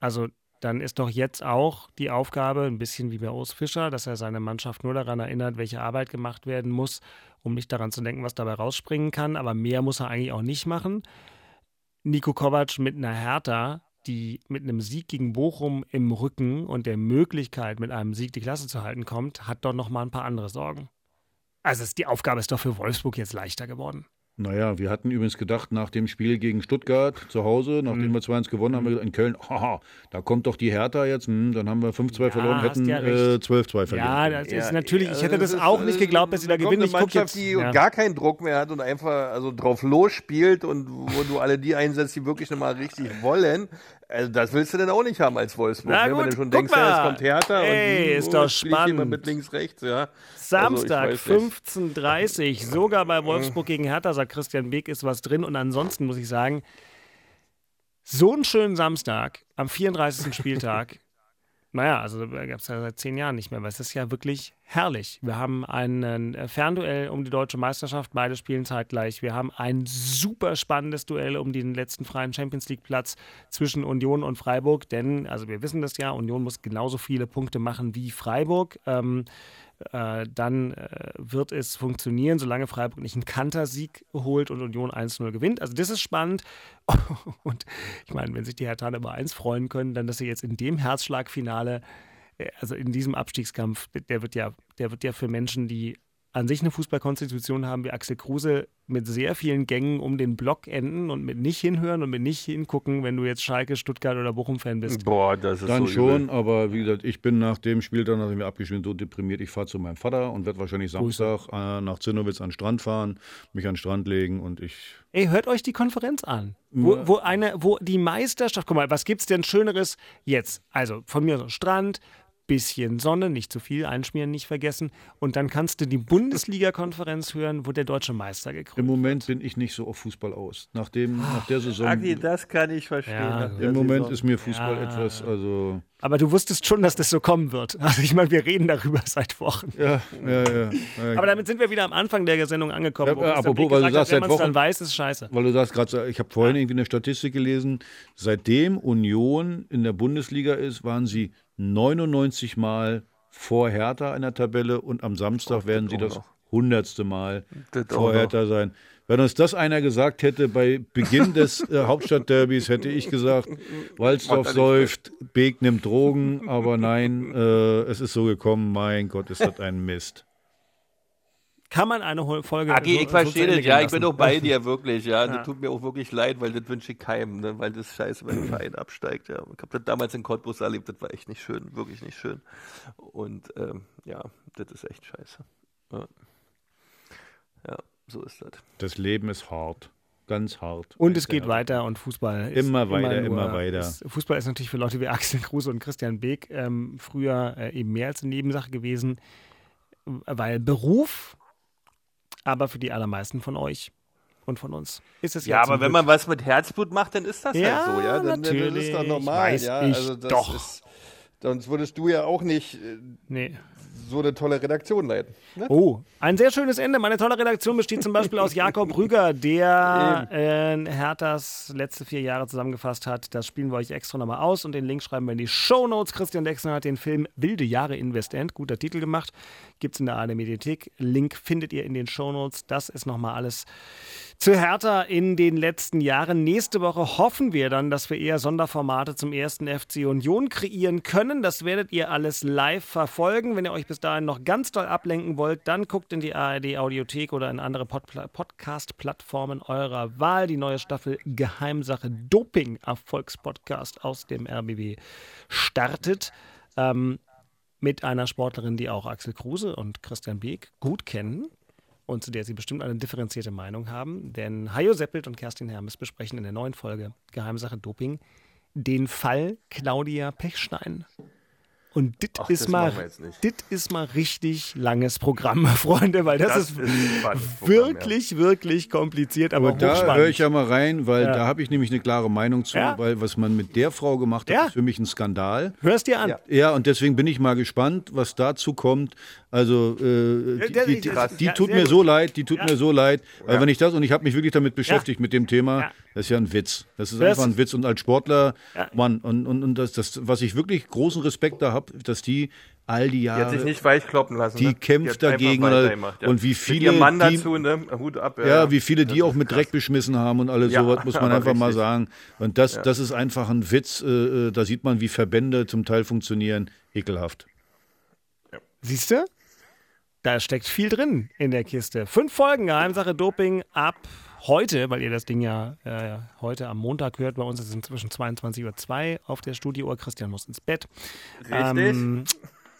also dann ist doch jetzt auch die Aufgabe, ein bisschen wie bei Urs Fischer, dass er seine Mannschaft nur daran erinnert, welche Arbeit gemacht werden muss, um nicht daran zu denken, was dabei rausspringen kann. Aber mehr muss er eigentlich auch nicht machen. Nico Kovac mit einer Hertha, die mit einem Sieg gegen Bochum im Rücken und der Möglichkeit, mit einem Sieg die Klasse zu halten, kommt, hat doch noch mal ein paar andere Sorgen. Also die Aufgabe ist doch für Wolfsburg jetzt leichter geworden. Naja, wir hatten übrigens gedacht, nach dem Spiel gegen Stuttgart zu Hause, nachdem Mhm. wir 2-1 gewonnen haben, wir gesagt, in Köln, haha, da kommt doch die Hertha jetzt, hm, dann haben wir 5-2 verloren, hast hätten ja äh, recht. 12-2 verloren. Ja, das ist natürlich, ich hätte das ist, auch nicht äh, geglaubt, dass sie da gewinnen. Eine Ich guck Mannschaft, jetzt. die ja. gar keinen Druck mehr hat und einfach also drauf losspielt und wo du alle die einsetzt, die wirklich nochmal richtig wollen. Also das willst du denn auch nicht haben als Wolfsburg. Na ne? Wenn gut, du schon denkst, ja, es kommt Hertha Ey, und ist oh, doch spannend. mit links, rechts, ja. Samstag, Also, weiß nicht. 15.30 sogar bei Wolfsburg gegen Hertha, sagt Christian Beek, ist was drin. Und ansonsten muss ich sagen, so einen schönen Samstag am 34. Spieltag, (laughs) naja, also gab es ja seit zehn Jahren nicht mehr, weil es ist ja wirklich herrlich. Wir haben ein äh, Fernduell um die deutsche Meisterschaft, beide spielen zeitgleich. Wir haben ein super spannendes Duell um den letzten freien Champions League-Platz zwischen Union und Freiburg, denn, also wir wissen das ja, Union muss genauso viele Punkte machen wie Freiburg. Ähm, äh, dann äh, wird es funktionieren, solange Freiburg nicht einen Kantersieg holt und Union 1-0 gewinnt. Also das ist spannend. (laughs) Und ich meine, wenn sich die Herthaner über eins freuen können, dann, dass sie jetzt in dem Herzschlagfinale, also in diesem Abstiegskampf, der wird ja, der wird ja für Menschen, die an sich eine Fußballkonstitution haben wie Axel Kruse mit sehr vielen Gängen um den Block enden und mit nicht hinhören und mit nicht hingucken, wenn du jetzt Schalke, Stuttgart oder Bochum-Fan bist. Boah, das ist Dann so schon, übel. aber wie gesagt, ich bin nach dem Spiel, dann nachdem wir abgespielt so deprimiert, ich fahre zu meinem Vater und werde wahrscheinlich Samstag äh, nach Zinnowitz an den Strand fahren, mich an den Strand legen und ich Ey, hört euch die Konferenz an. Wo, wo, eine, wo die Meisterschaft, guck mal, was gibt's denn Schöneres jetzt? Also von mir so Strand, bisschen Sonne, nicht zu viel, einschmieren nicht vergessen. Und dann kannst du die Bundesliga-Konferenz hören, wo der deutsche Meister gekrönt Im Moment bin ich nicht so auf Fußball aus. Nach, dem, nach der Saison. Agi, das kann ich verstehen. Ja, Im Moment Saison. ist mir Fußball Ja. etwas, also. Aber du wusstest schon, dass das so kommen wird. (laughs) Also ich meine, wir reden darüber (laughs) seit Wochen. Ja, ja, ja. Aber damit sind wir wieder am Anfang der Sendung angekommen. Ja, apropos, weil du hat, sagst, wenn seit man es dann Wochen- weiß, ist scheiße. Weil du sagst gerade, ich habe vorhin irgendwie eine Statistik gelesen, seitdem Union in der Bundesliga ist, waren sie 99 Mal vor Hertha in der Tabelle und am Samstag werden sie das hundertste Mal Das vor. Hertha sein. Wenn uns das einer gesagt hätte bei Beginn des (laughs) äh, Hauptstadtderbys, hätte ich gesagt, (laughs) Walzdorf säuft, Beek nimmt Drogen, (laughs) aber nein, äh, es ist so gekommen, mein Gott, ist das ein Mist. Kann man eine Folge Agi, so- ich verstehe das, ja, ich bin auch bei dir, wirklich, ja. Ja. Das tut mir auch wirklich leid, weil das wünsche ich keinem, ne? weil das scheiße, wenn ein Verein absteigt, ja. Ich habe das damals in Cottbus erlebt, das war echt nicht schön, wirklich nicht schön. Und ähm, ja, das ist echt scheiße. Ja. ja, so ist das. Das Leben ist hart, ganz hart. Und es geht weiter und Fußball ist Immer weiter, nur- immer weiter. Ist, Fußball ist natürlich für Leute wie Axel Kruse und Christian Beek ähm, früher äh, eben mehr als eine Nebensache gewesen, weil Beruf, aber für die allermeisten von euch und von uns ist es Ja, zum aber wenn Glück- man was mit Herzblut macht, dann ist das Ja, halt so, ja. Dann, dann, das natürlich, ist doch normal, weiß ja. ich also das doch. Ist, sonst würdest du ja auch nicht äh, Nee. so eine tolle Redaktion leiten. Ne? Oh, ein sehr schönes Ende. Meine tolle Redaktion besteht zum Beispiel aus Jakob Rüger, der äh, Herthas letzte vier Jahre zusammengefasst hat. Das spielen wir euch extra nochmal aus und den Link schreiben wir in die Shownotes. Christian Dexner hat den Film Wilde Jahre in Westend, guter Titel gemacht, gibt es in der ARD Mediathek. Link findet ihr in den Shownotes. Das ist nochmal alles zu Hertha in den letzten Jahren. Nächste Woche hoffen wir dann, dass wir eher Sonderformate zum ersten FC Union kreieren können. Das werdet ihr alles live verfolgen. Wenn ihr euch bis dahin noch ganz doll ablenken wollt, dann guckt in die ARD Audiothek oder in andere Pod Podcast-Plattformen eurer Wahl. Die neue Staffel Geheimsache Doping Erfolgspodcast aus dem RBB startet. Ähm, mit einer Sportlerin, die auch Axel Kruse und Christian Beek gut kennen und zu der Sie bestimmt eine differenzierte Meinung haben. Denn Hajo Seppelt und Kerstin Hermes besprechen in der neuen Folge Geheimsache Doping den Fall Claudia Pechstein. Und dit Ach, ist das mal, dit ist mal richtig langes Programm, (laughs) Freunde, weil das, Das ist, ist spannendes Programm, wirklich, wirklich kompliziert, aber Aber da höre ich ja mal rein, weil Ja. da habe ich nämlich eine klare Meinung zu, Ja. weil was man mit der Frau gemacht hat, Ja. ist für mich ein Skandal. Hörst dir an. Ja. Ja, und deswegen bin ich mal gespannt, was dazu kommt. Also, äh, die, die, die, die Ja, tut mir gut. so leid, die tut Ja. mir so leid. Weil wenn ich das, und ich habe mich wirklich damit beschäftigt, mit dem Thema, Ja. Das ist ja ein Witz. Das ist Das- einfach ein Witz. Und als Sportler, Ja. Mann, und, und, und das, das, was ich wirklich großen Respekt da habe, dass die all die Die hat sich Jahre. nicht weichkloppen lassen. Die ne? kämpft einfach dagegen, weitergemacht, ja. und wie Mit viele, ihrem Mann die- dazu, ne? Hut ab. Ja, wie viele die auch mit krass. Dreck beschmissen haben und alles Ja, sowas, muss man (laughs) einfach mal richtig. sagen. Und das, Ja. das ist einfach ein Witz. Äh, äh, da sieht man, wie Verbände zum Teil funktionieren. Ekelhaft. Siehst du? Da steckt viel drin in der Kiste. Fünf Folgen Geheimsache Doping ab heute, weil ihr das Ding ja äh, heute am Montag hört. Bei uns ist es inzwischen 22.02 Uhr auf der Studiouhr. Christian muss ins Bett. Richtig. Ähm,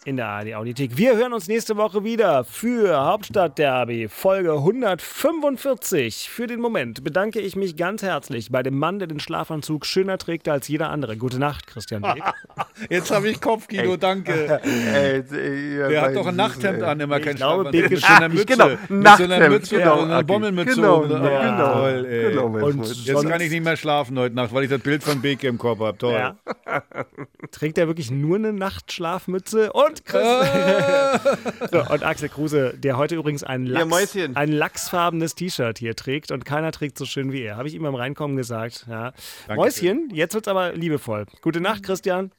in der ARD Audiothek. Wir hören uns nächste Woche wieder für Hauptstadtderby Folge 145. Für den Moment bedanke ich mich ganz herzlich bei dem Mann, der den Schlafanzug schöner trägt als jeder andere. Gute Nacht, Christian Weg. (laughs) Jetzt habe ich Kopfkino, danke. (laughs) Ey, Der hat doch ein Nachthemd an, immer kein glaube, Schlafanzug. Beke Mit so einer Ach, Mütze. genau, Mit so einer Nachthemd, Mütze genau, und einer okay. Bommelmütze. Genau, um. genau, Ja, toll, ey. genau, Und. Jetzt kann ich nicht mehr schlafen heute Nacht, weil ich das Bild von Beke im Kopf habe. Toll. Ja. Trägt er wirklich nur eine Nachtschlafmütze? Und Chris. (laughs) so, und Axel Kruse, der heute übrigens ein, Ja, Lachs, Mäuschen. ein lachsfarbenes T-Shirt hier trägt und keiner trägt so schön wie er. Habe ich ihm beim Reinkommen gesagt. Ja. Mäuschen, jetzt wird's aber liebevoll. Gute Nacht, Christian.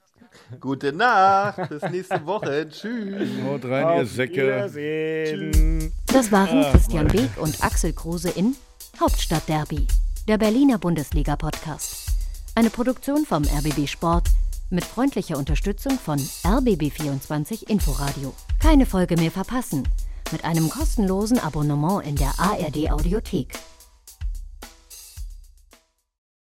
Gute Nacht, bis nächste Woche. Tschüss. Haut rein, ihr Säcke. Das waren Christian Beek und Axel Kruse in Hauptstadtderby, der Berliner Bundesliga-Podcast. Eine Produktion vom RBB Sport mit freundlicher Unterstützung von RBB24 Inforadio. Keine Folge mehr verpassen mit einem kostenlosen Abonnement in der ARD Audiothek.